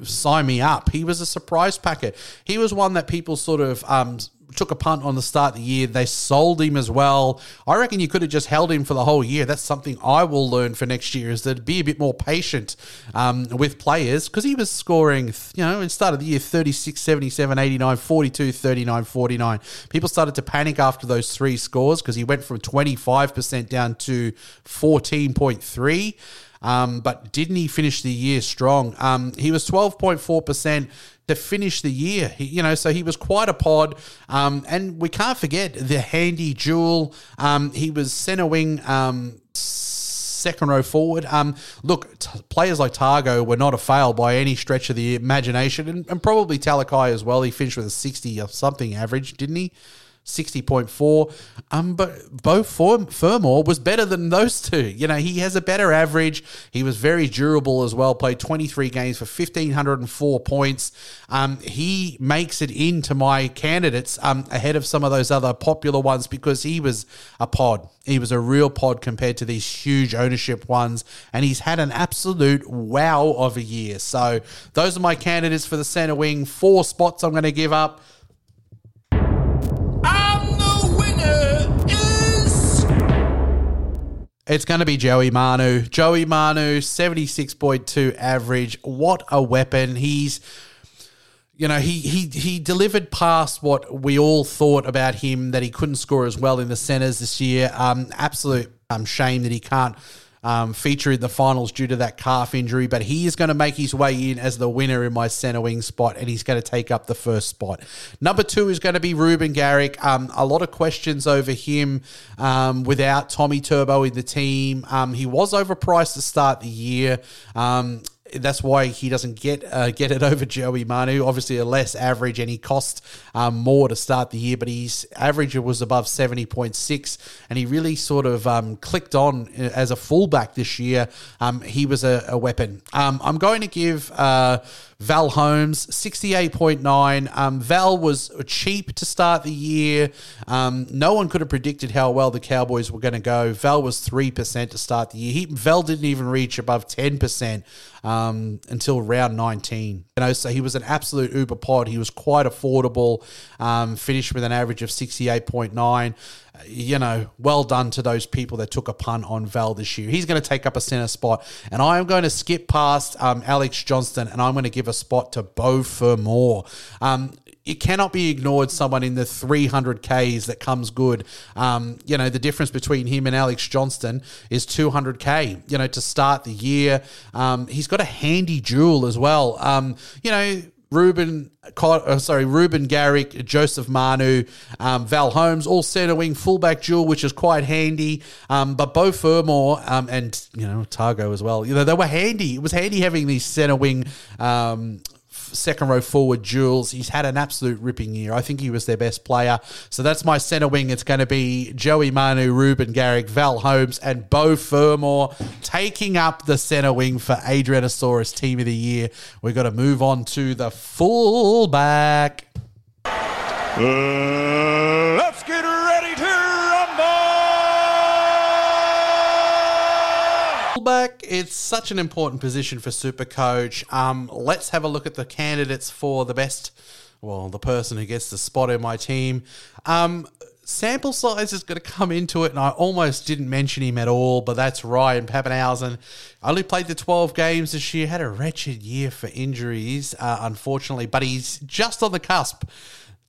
sign me up. He was a surprise packet. He was one that people sort of um, took a punt on the start of the year. They sold him as well. I reckon you could have just held him for the whole year. That's something I will learn for next year is that be a bit more patient um, with players because he was scoring, you know, it started the year 36, 77, 89, 42, 39, 49. People started to panic after those three scores because he went from 25% down to 14.3. Um, but didn't he finish the year strong? Um, he was 12.4% to finish the year. He, you know, so he was quite a pod. Um, and we can't forget the handy jewel. Um, he was center wing. Um, second row forward. Um, look, t- players like Tago were not a fail by any stretch of the imagination, and, and probably Talakai as well. He finished with a sixty or something average, didn't he? 60.4. Um, but Beau Fur- Fermor was better than those two. You know, he has a better average. He was very durable as well, played 23 games for 1,504 points. Um, he makes it into my candidates um, ahead of some of those other popular ones because he was a pod. He was a real pod compared to these huge ownership ones, and he's had an absolute wow of a year. So, those are my candidates for the center wing. Four spots I'm going to give up. It's going to be Joey Manu. Joey Manu, 76.2 average. What a weapon. He's you know, he he he delivered past what we all thought about him that he couldn't score as well in the centers this year. Um, absolute um, shame that he can't um, feature in the finals due to that calf injury, but he is going to make his way in as the winner in my center wing spot, and he's going to take up the first spot. Number two is going to be Reuben Garrick. Um, a lot of questions over him um, without Tommy Turbo in the team. Um, he was overpriced to start the year. That's why he doesn't get uh, get it over Joey Manu. Obviously, a less average, and he cost um, more to start the year, but his average was above seventy point six, and he really sort of um, clicked on uh, as a fullback this year. Um, he was a, a weapon. Um, I'm going to give. Uh, Val Holmes, 68.9. Um, Val was cheap to start the year. Um, no one could have predicted how well the Cowboys were going to go. Val was 3% to start the year. He, Val didn't even reach above 10% um, until round 19. You know, so he was an absolute uber pod. He was quite affordable, um, finished with an average of 68.9 you know, well done to those people that took a punt on Val this year. He's going to take up a center spot, and I am going to skip past um, Alex Johnston, and I'm going to give a spot to Beau Fermor. Um, it cannot be ignored someone in the 300Ks that comes good. Um, you know, the difference between him and Alex Johnston is 200K, you know, to start the year. Um, he's got a handy jewel as well. Um, you know, Reuben, uh, sorry, Reuben Garrick, Joseph Manu, um, Val Holmes, all centre wing, fullback duel, which is quite handy. Um, but Beau Fermor um, and you know Tago as well. You know they were handy. It was handy having these centre wing. Second row forward Jules. He's had an absolute ripping year. I think he was their best player. So that's my centre wing. It's going to be Joey Manu, Reuben Garrick, Val Holmes, and Beau Fermor taking up the centre wing for Adrianasaurus Team of the Year. We've got to move on to the fullback. Uh, let's get ready to rumble! Fullback, it's such an important position for Supercoach. Um, let's have a look at the candidates for the best, well, the person who gets the spot in my team. Um, sample size is going to come into it, and I almost didn't mention him at all, but that's Ryan Papenhuyzen. Only played the 12 games this year, had a wretched year for injuries, uh, unfortunately, but he's just on the cusp.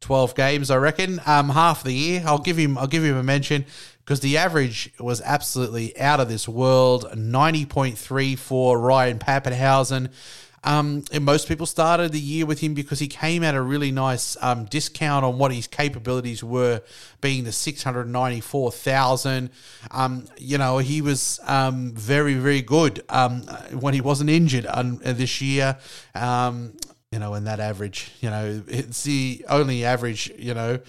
12 games, I reckon. Um, half the year. I'll give him I'll give him a mention because the average was absolutely out of this world. 90.3 for Ryan Papenhuyzen. Um, and most people started the year with him because he came at a really nice um, discount on what his capabilities were, being the six hundred ninety four thousand. Um, you know, he was um, very very good um, when he wasn't injured um, this year. You know, and that average, you know, it's the only average, you know,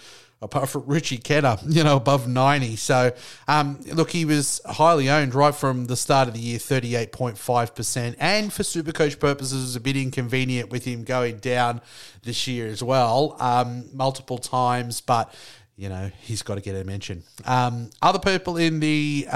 apart from Richie Kenner, you know, above 90. So, um, look, he was highly owned right from the start of the year, 38.5%. And for Supercoach purposes, it was a bit inconvenient with him going down this year as well, um, multiple times. But, you know, he's got to get a mention. Um, other people in the.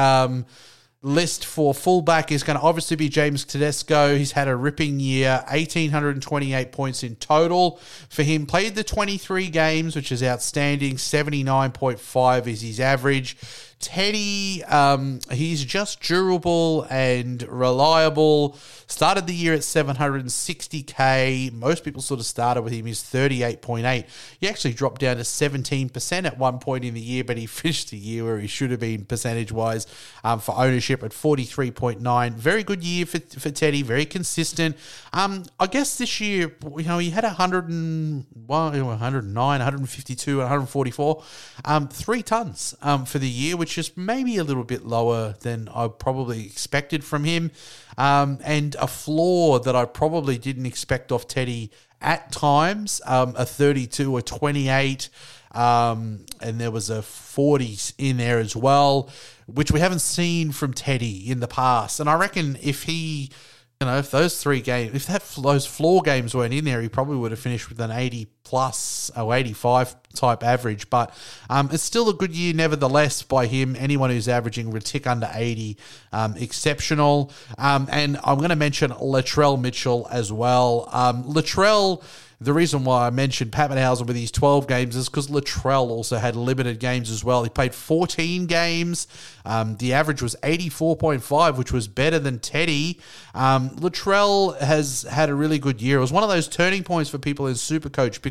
List for fullback is going to obviously be James Tedesco. He's had a ripping year, 1,828 points in total for him. Played the 23 games, which is outstanding. 79.5 is his average. Teddy, um, he's just durable and reliable. Started the year at 760k. Most people sort of started with him. He's 38.8. He actually dropped down to 17% at one point in the year, but he finished the year where he should have been percentage wise um, for ownership at 43.9. Very good year for, for Teddy. Very consistent. Um, I guess this year, you know, he had 101, 109, 152, 144, um, three tons um, for the year, which is maybe a little bit lower than I probably expected from him. Um, and a floor that I probably didn't expect off Teddy at times um, a 32, a 28. Um, and there was a 40 in there as well, which we haven't seen from Teddy in the past. And I reckon if he you know, if those three games, if that those floor games weren't in there, he probably would have finished with an 80 plus 85 type average. But um, it's still a good year, nevertheless, by him. Anyone who's averaging tick under 80, um, exceptional. Um, and I'm going to mention Latrell Mitchell as well. Um, Latrell the reason why I mentioned Papenhuyzen with his 12 games is because Latrell also had limited games as well. He played 14 games. Um, the average was 84.5, which was better than Teddy. Um, Latrell has had a really good year. It was one of those turning points for people in Supercoach because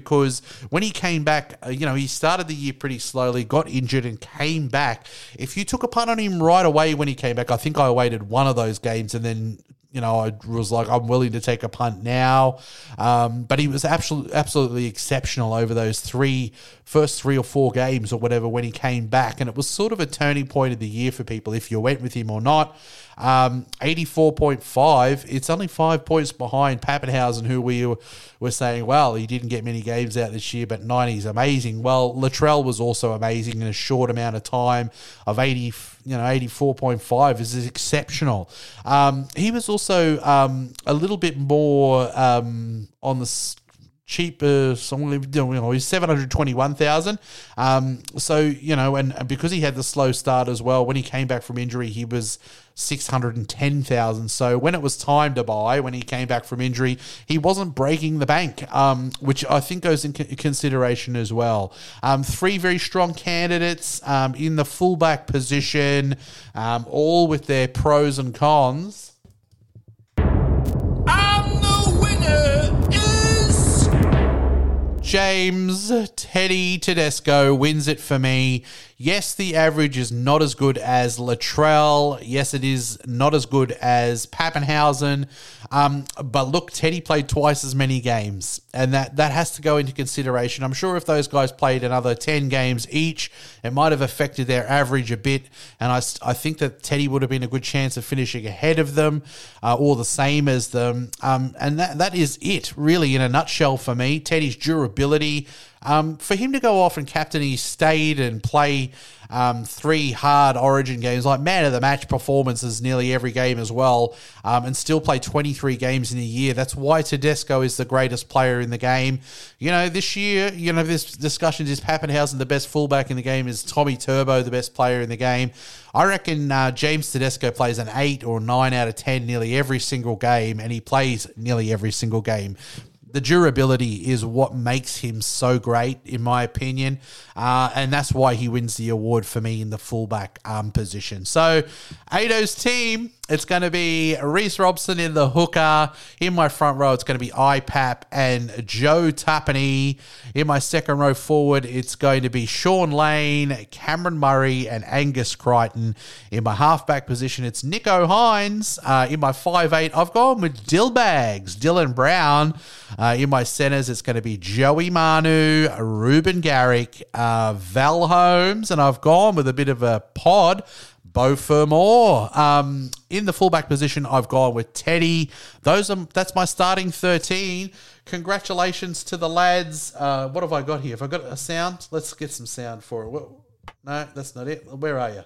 when he came back, uh, you know, he started the year pretty slowly, got injured, and came back. If you took a punt on him right away when he came back, I think I waited one of those games and then you know, I was like, I'm willing to take a punt now. Um, but he was absolutely, absolutely exceptional over those three, first three or four games or whatever when he came back. And it was sort of a turning point of the year for people if you went with him or not. Um, 84.5, it's only five points behind Papenhuyzen, who we were saying, well, he didn't get many games out this year, but 90 is amazing. Well, Latrell was also amazing in a short amount of time of 80, you know, 84.5 is exceptional. Um, he was also um, a little bit more um, on the cheaper. So you know, he's seven hundred twenty-one thousand. Um, so you know, and, and because he had the slow start as well, when he came back from injury, he was six hundred and ten thousand. So when it was time to buy, when he came back from injury, he wasn't breaking the bank, um, which I think goes in consideration as well. Um, three very strong candidates um, in the fullback position, um, all with their pros and cons. James Teddy Tedesco wins it for me. Yes, the average is not as good as Latrell. Yes, it is not as good as Papenhuyzen. Um, but look, Teddy played twice as many games, and that, that has to go into consideration. I'm sure if those guys played another 10 games each, it might have affected their average a bit. And I, I think that Teddy would have been a good chance of finishing ahead of them uh, or the same as them. Um, and that, that is it, really, in a nutshell for me. Teddy's durability. Um, for him to go off and captain, he stayed and play um, three hard Origin games, like man of the match performances nearly every game as well, um, and still play 23 games in a year. That's why Tedesco is the greatest player in the game. You know, this year, you know, this discussion is Papenhuyzen the best fullback in the game? Is Tommy Turbo the best player in the game? I reckon uh, James Tedesco plays an eight or nine out of 10 nearly every single game, and he plays nearly every single game the durability is what makes him so great, in my opinion, uh, and that's why he wins the award for me in the fullback um, position. So, Ado's team, it's going to be Reece Robson in the hooker. In my front row, it's going to be IPAP and Joe Tapine. In my second row forward, it's going to be Shaun Lane, Cameron Murray, and Angus Crichton. In my halfback position, it's Nicho Hynes. Uh, in my five eight, I've gone with Dillbags, Dylan Brown. Uh, in my centers, it's going to be Joey Manu, Reuben Garrick, uh, Val Holmes, and I've gone with a bit of a pod. Beau Fermor. Um, in the fullback position, I've gone with Teddy. Those are that's my starting thirteen. Congratulations to the lads. Uh, what have I got here? Have I got a sound? Let's get some sound for it. No, that's not it. Where are you?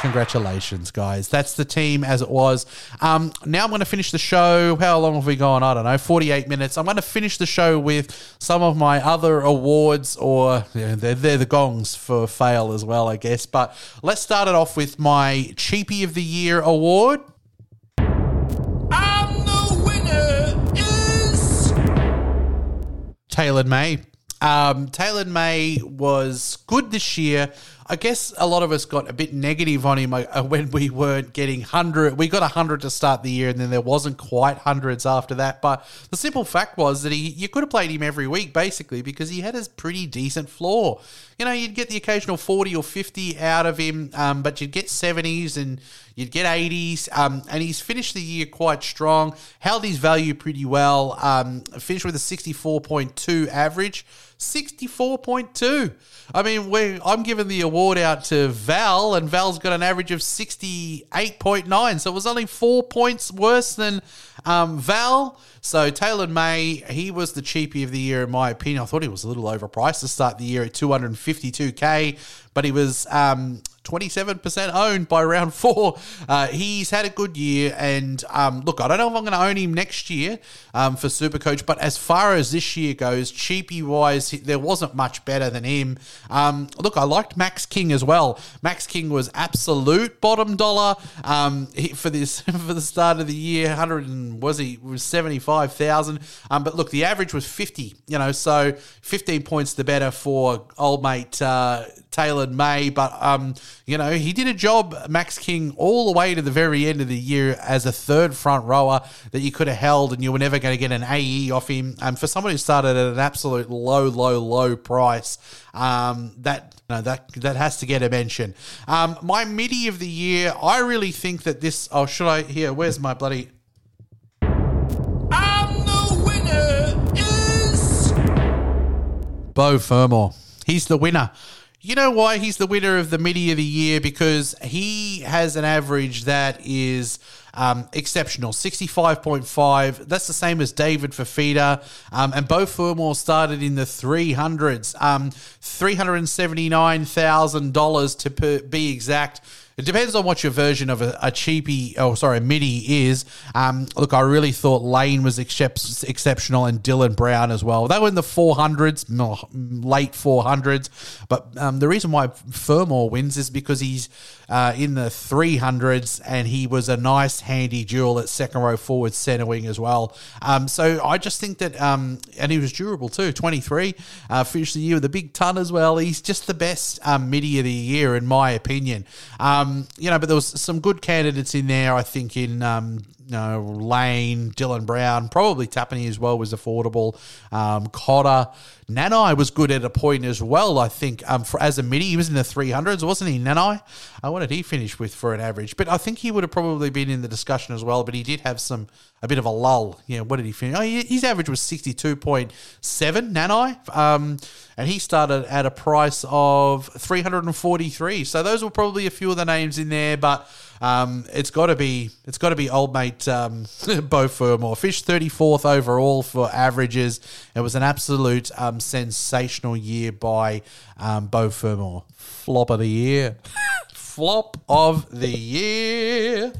Congratulations, guys. That's the team as it was. Um, now I'm going to finish the show. How long have we gone? I don't know, 48 minutes. I'm going to finish the show with some of my other awards, or they're, they're the gongs for fail as well, I guess. But let's start it off with my Cheapie of the Year award. And the winner is. Taylor May. Um, Taylor May was good this year. I guess a lot of us got a bit negative on him uh, when we weren't getting 100. We got 100 to start the year, and then there wasn't quite hundreds after that. But the simple fact was that he you could have played him every week, basically, because he had a pretty decent floor. You know, you'd get the occasional 40 or 50 out of him, um, but you'd get 70s and you'd get 80s. Um, and he's finished the year quite strong, held his value pretty well, um, finished with a 64.2 average. 64.2. I mean, we I'm giving the award out to Val, and Val's got an average of 68.9. So it was only four points worse than um, Val. So Taylor May, he was the cheapie of the year, in my opinion. I thought he was a little overpriced to start the year at 252K, but he was. Um, 27% owned by round four. Uh, he's had a good year. And um, look, I don't know if I'm going to own him next year um, for Supercoach, but as far as this year goes, cheapie wise, there wasn't much better than him. Um, look, I liked Max King as well. Max King was absolute bottom dollar um, for this for the start of the year. 100 and was he was 75,000. Um, but look, the average was 50. You know, so 15 points the better for old mate. Uh, Taylor May, but um, you know, he did a job, Max King, all the way to the very end of the year as a third front rower that you could have held, and you were never going to get an AE off him. And for someone who started at an absolute low, low, low price, um, that you know, that that has to get a mention. Um, my midi of the year, I really think that this. Oh, should I? Here, where's my bloody? And the winner is. Beau Fermor. He's the winner. You know why he's the winner of the midi of the year? Because he has an average that is um, exceptional 65.5. That's the same as David Fifita. Um, and Beau Fermor started in the 300s, um, $379,000 to per, be exact. It depends on what your version of a, a cheapie, oh sorry, a midi is. Um, look, I really thought Lane was excep- exceptional and Dylan Brown as well. They were in the 400s, late 400s. But um, the reason why Fermor wins is because he's uh, in the 300s and he was a nice, handy duel at second row forward center wing as well. Um, so I just think that, um, and he was durable too, 23, uh, finished the year with a big ton as well. He's just the best um, midi of the year, in my opinion. Um, you know, but there was some good candidates in there, I think, in. You know, Lane, Dylan Brown, probably Tapine as well was affordable. Um, Cotter, Nanai was good at a point as well. I think um, for as a midi, he was in the three hundreds, wasn't he? Nanai, uh, what did he finish with for an average? But I think he would have probably been in the discussion as well. But he did have some a bit of a lull. Yeah, what did he finish? Oh, his average was sixty two point seven. Nanai, um, and he started at a price of three hundred and forty three. So those were probably a few of the names in there, but. Um, it's got to be it's got to be old mate um, Beau Fermor. Fish thirty fourth overall for averages. It was an absolute um, sensational year by um, Beau Fermor. Flop of the year. Flop of the year.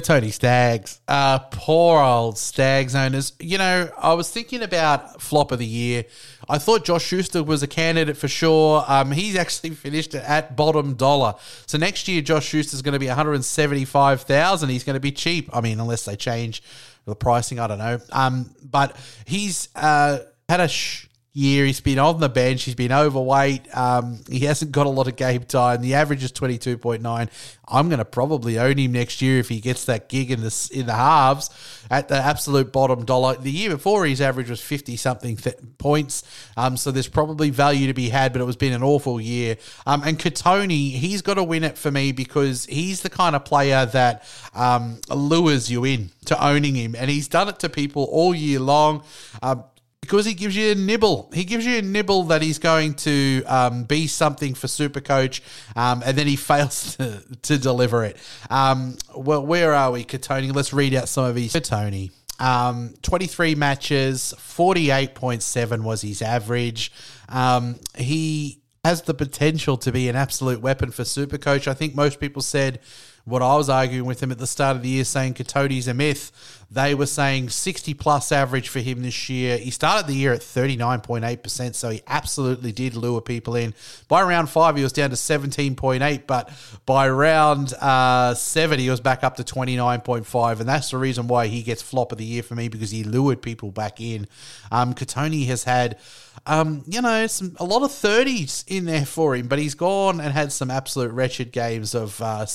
Tony Staggs, uh, poor old Staggs owners. You know, I was thinking about flop of the year. I thought Josh Schuster was a candidate for sure. Um, he's actually finished at bottom dollar. So next year, Josh Schuster's going to be one hundred seventy-five thousand. He's going to be cheap. I mean, unless they change the pricing, I don't know. Um, but he's uh, had a. Sh- year. He's been on the bench. He's been overweight. Um, he hasn't got a lot of game time. The average is twenty two point nine. I'm going to probably own him next year if he gets that gig in the in the halves at the absolute bottom dollar. The year before, his average was fifty something th- points. Um, so there's probably value to be had, but it was been an awful year. Um, and Kotoni, he's got to win it for me because he's the kind of player that um, lures you in to owning him, and he's done it to people all year long. Um, because he gives you a nibble. He gives you a nibble that he's going to um, be something for Supercoach, um, and then he fails to, to deliver it. Um, well, where are we, Kotoni? Let's read out some of his. Kotoni. Um, 23 matches, 48.7 was his average. Um, he has the potential to be an absolute weapon for Supercoach. I think most people said what I was arguing with him at the start of the year, saying Kotoni's a myth. They were saying 60 plus average for him this year. He started the year at 39.8%, so he absolutely did lure people in. By round five, he was down to 17.8, but by round uh, seven, he was back up to 29.5, and that's the reason why he gets flop of the year for me because he lured people back in. Um, Kotoni has had um, you know, some a lot of 30s in there for him, but he's gone and had some absolute wretched games of uh,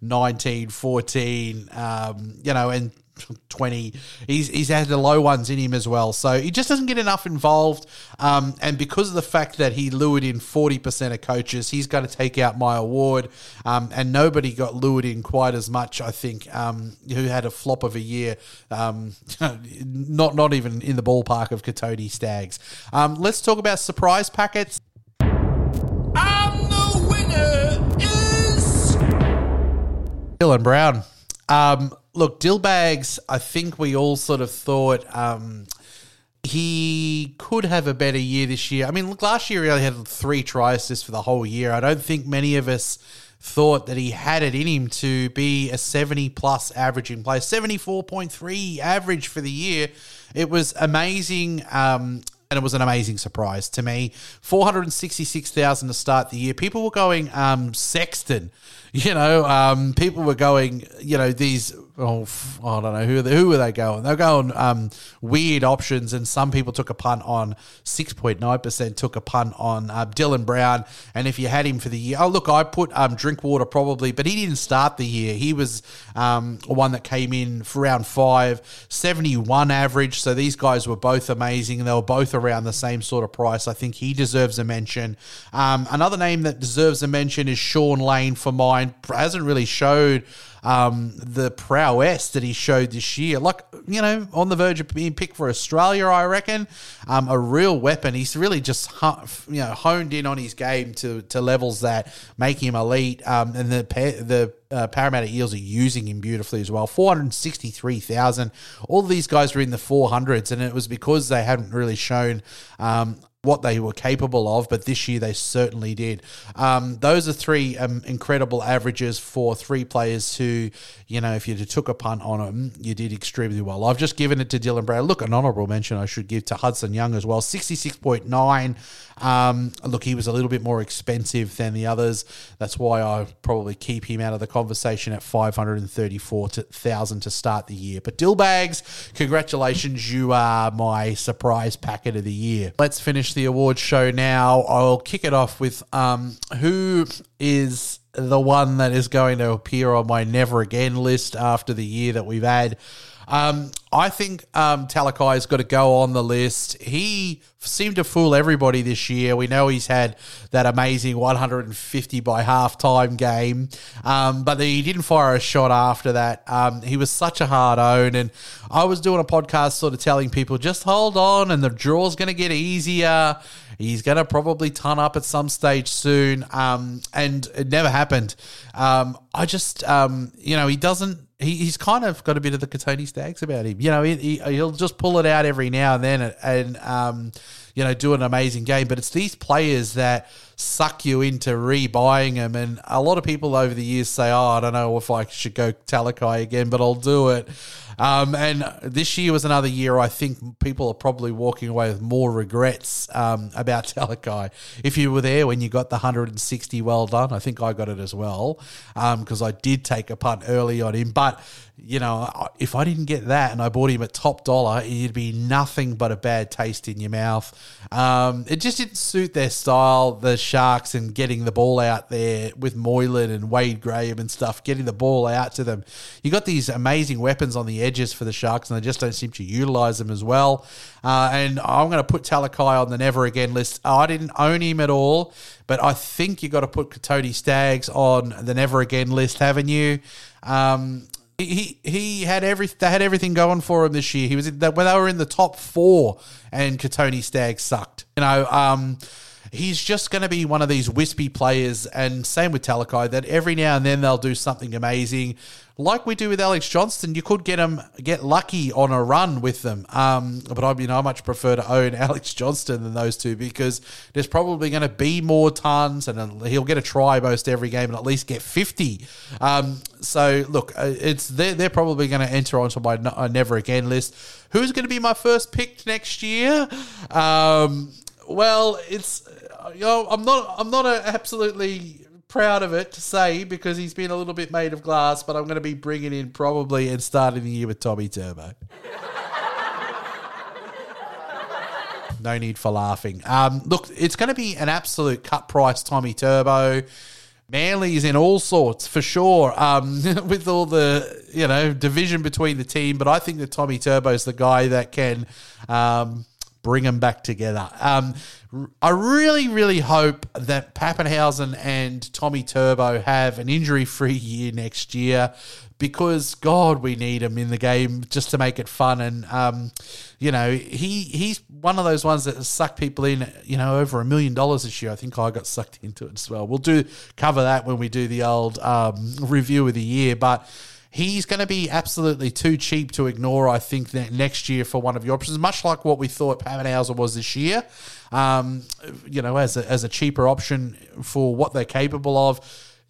19, 14, um, you know, and 20. He's, he's had the low ones in him as well. So he just doesn't get enough involved. Um, and because of the fact that he lured in 40% of coaches, he's going to take out my award. Um, and nobody got lured in quite as much, I think, um, who had a flop of a year. Um, not, not even in the ballpark of Kotoni Staggs. Um, let's talk about surprise packets. And the winner is. Dylan Brown. Um, look, Dillbags, I think we all sort of thought um, he could have a better year this year. I mean, look, last year he only had three try assists for the whole year. I don't think many of us thought that he had it in him to be a 70 plus averaging player. 74.3 average for the year. It was amazing. Um, and it was an amazing surprise to me. 466,000 to start the year. People were going um, Sexton. You know, um, people were going, you know, these, oh, I don't know, who, they, who were they going? They were going um, weird options, and some people took a punt on 6.9%, took a punt on uh, Dylan Brown. And if you had him for the year, oh, look, I put um, Drinkwater probably, but he didn't start the year. He was um, one that came in for round five, 71 average. So these guys were both amazing, and they were both around the same sort of price. I think he deserves a mention. Um, another name that deserves a mention is Shaun Lane for mine. Hasn't really showed um, the prowess that he showed this year. Like, you know, on the verge of being picked for Australia, I reckon. Um, a real weapon. He's really just, you know, honed in on his game to, to levels that make him elite. Um, and the, the uh, Parramatta Eels are using him beautifully as well. 463,000. All these guys were in the 400s, and it was because they hadn't really shown um, what they were capable of, but this year they certainly did. Um, those are three um, incredible averages for three players who, you know, if you took a punt on them, you did extremely well. I've just given it to Dylan Brown. Look, an honourable mention I should give to Hudson Young as well. 66.9. Um, look, he was a little bit more expensive than the others. That's why I probably keep him out of the conversation at 534,000 to start the year. But Dillbags, congratulations. You are my surprise packet of the year. Let's finish the awards show now. I'll kick it off with um, who is the one that is going to appear on my never again list after the year that we've had. Um, I think um, Talakai's got to go on the list. He seemed to fool everybody this year. We know he's had that amazing 150 by halftime game, um, but he didn't fire a shot after that. Um, he was such a hard own, and I was doing a podcast sort of telling people just hold on, and the draw's going to get easier. He's going to probably ton up at some stage soon, um, and it never happened. Um, I just, um, you know, he doesn't he, he's kind of got a bit of the Kotoni Staggs about him. You know, he, he, he'll just pull it out every now and then and, and um, you know, do an amazing game. But it's these players that suck you into rebuying them. And a lot of people over the years say, oh, I don't know if I should go Talakai again, but I'll do it. Um, and this year was another year I think people are probably walking away with more regrets um, about Talakai. If you were there when you got the 160, well done. I think I got it as well because I did take a punt early on him. But you know, if I didn't get that and I bought him at top dollar, it'd be nothing but a bad taste in your mouth. Um, it just didn't suit their style, the Sharks, and getting the ball out there with Moylan and Wade Graham and stuff, getting the ball out to them. You got these amazing weapons on the edges for the Sharks, and they just don't seem to utilize them as well. Uh, and I'm going to put Talakai on the never again list. I didn't own him at all, but I think you've got to put Kotoni Staggs on the never again list, haven't you? Um, he he had every they had everything going for him this year. He was in, when they were in the top four, and Kotoni Staggs sucked. You know, um, he's just going to be one of these wispy players, and same with Talakai, that every now and then they'll do something amazing. Like we do with Alex Johnston, you could get him get lucky on a run with them. Um, but I I much prefer to own Alex Johnston than those two because there's probably going to be more tons, and he'll get a try most every game and at least get 50. Um, so look, uh, it's they're, they're probably going to enter onto my uh, never again list. Who's going to be my first pick next year? Um, well, it's know, I'm not I'm not absolutely proud of it to say because he's been a little bit made of glass, but I'm going to be bringing in probably and starting the year with Tommy Turbo. no need for laughing. Um, look, it's going to be an absolute cut price Tommy Turbo. Manly's in all sorts for sure, um, with all the you know division between the team. But I think that Tommy Turbo's the guy that can um, bring them back together. Um, I really, really hope that Papenhuyzen and Tommy Turbo have an injury-free year next year because God, we need him in the game just to make it fun. And um, you know, he he's one of those ones that suck people in. You know, over a million dollars this year. I think I got sucked into it as well. We'll do cover that when we do the old um, review of the year, but. He's going to be absolutely too cheap to ignore, I think, next year for one of your options, much like what we thought Papenhuyzen was this year. Um, you know, as a, as a cheaper option for what they're capable of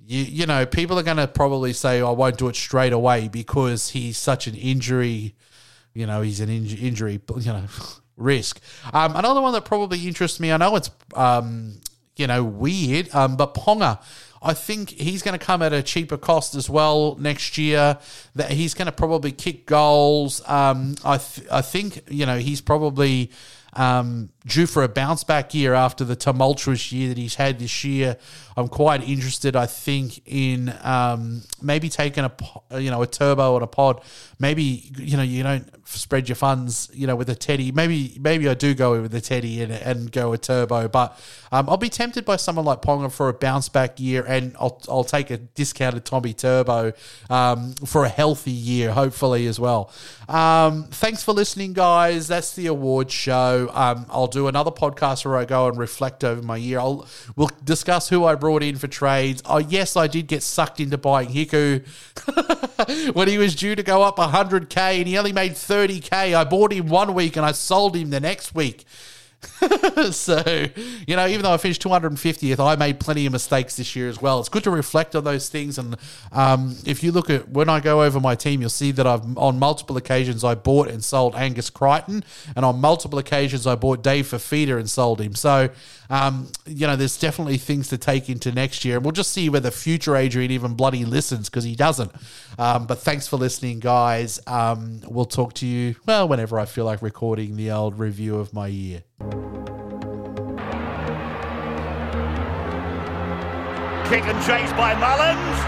you, you know, people are going to probably say, oh, I won't do it straight away because he's such an injury, you know, he's an in- injury, you know, risk. Um, another one that probably interests me, I know it's, um, you know, weird, um, but Ponga. I think he's going to come at a cheaper cost as well next year. That he's going to probably kick goals. Um, I th- I think you know he's probably um, due for a bounce back year after the tumultuous year that he's had this year. I'm quite interested. I think in um, maybe taking a you know a turbo or a pod. Maybe you know you don't spread your funds you know with a teddy. Maybe maybe I do go with the teddy and, and go a turbo, but um, I'll be tempted by someone like Ponga for a bounce back year, and I'll I'll take a discounted Tommy Turbo um, for a healthy year, hopefully as well. Um, thanks for listening, guys. That's the award show. Um, I'll do another podcast where I go and reflect over my year. I'll we'll discuss who I brought in for trades. Oh, yes, I did get sucked into buying Hiku when he was due to go up 100k and he only made 30k. I bought him one week and I sold him the next week. so, you know, even though I finished 250th, I made plenty of mistakes this year as well. It's good to reflect on those things. And um, if you look at when I go over my team, you'll see that I've on multiple occasions I bought and sold Angus Crichton, and on multiple occasions I bought Dave Fifita and sold him. So, um, you know, there's definitely things to take into next year. And we'll just see whether future Adrian even bloody listens because he doesn't. Um, but thanks for listening, guys. Um, we'll talk to you, well, whenever I feel like recording the old review of my year. Kick and chase by Mullins.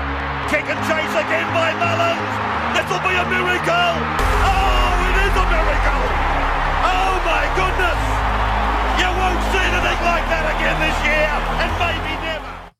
Kick and chase again by Mullins. This will be a miracle. Oh, it is a miracle. Oh like that again this year, and maybe never.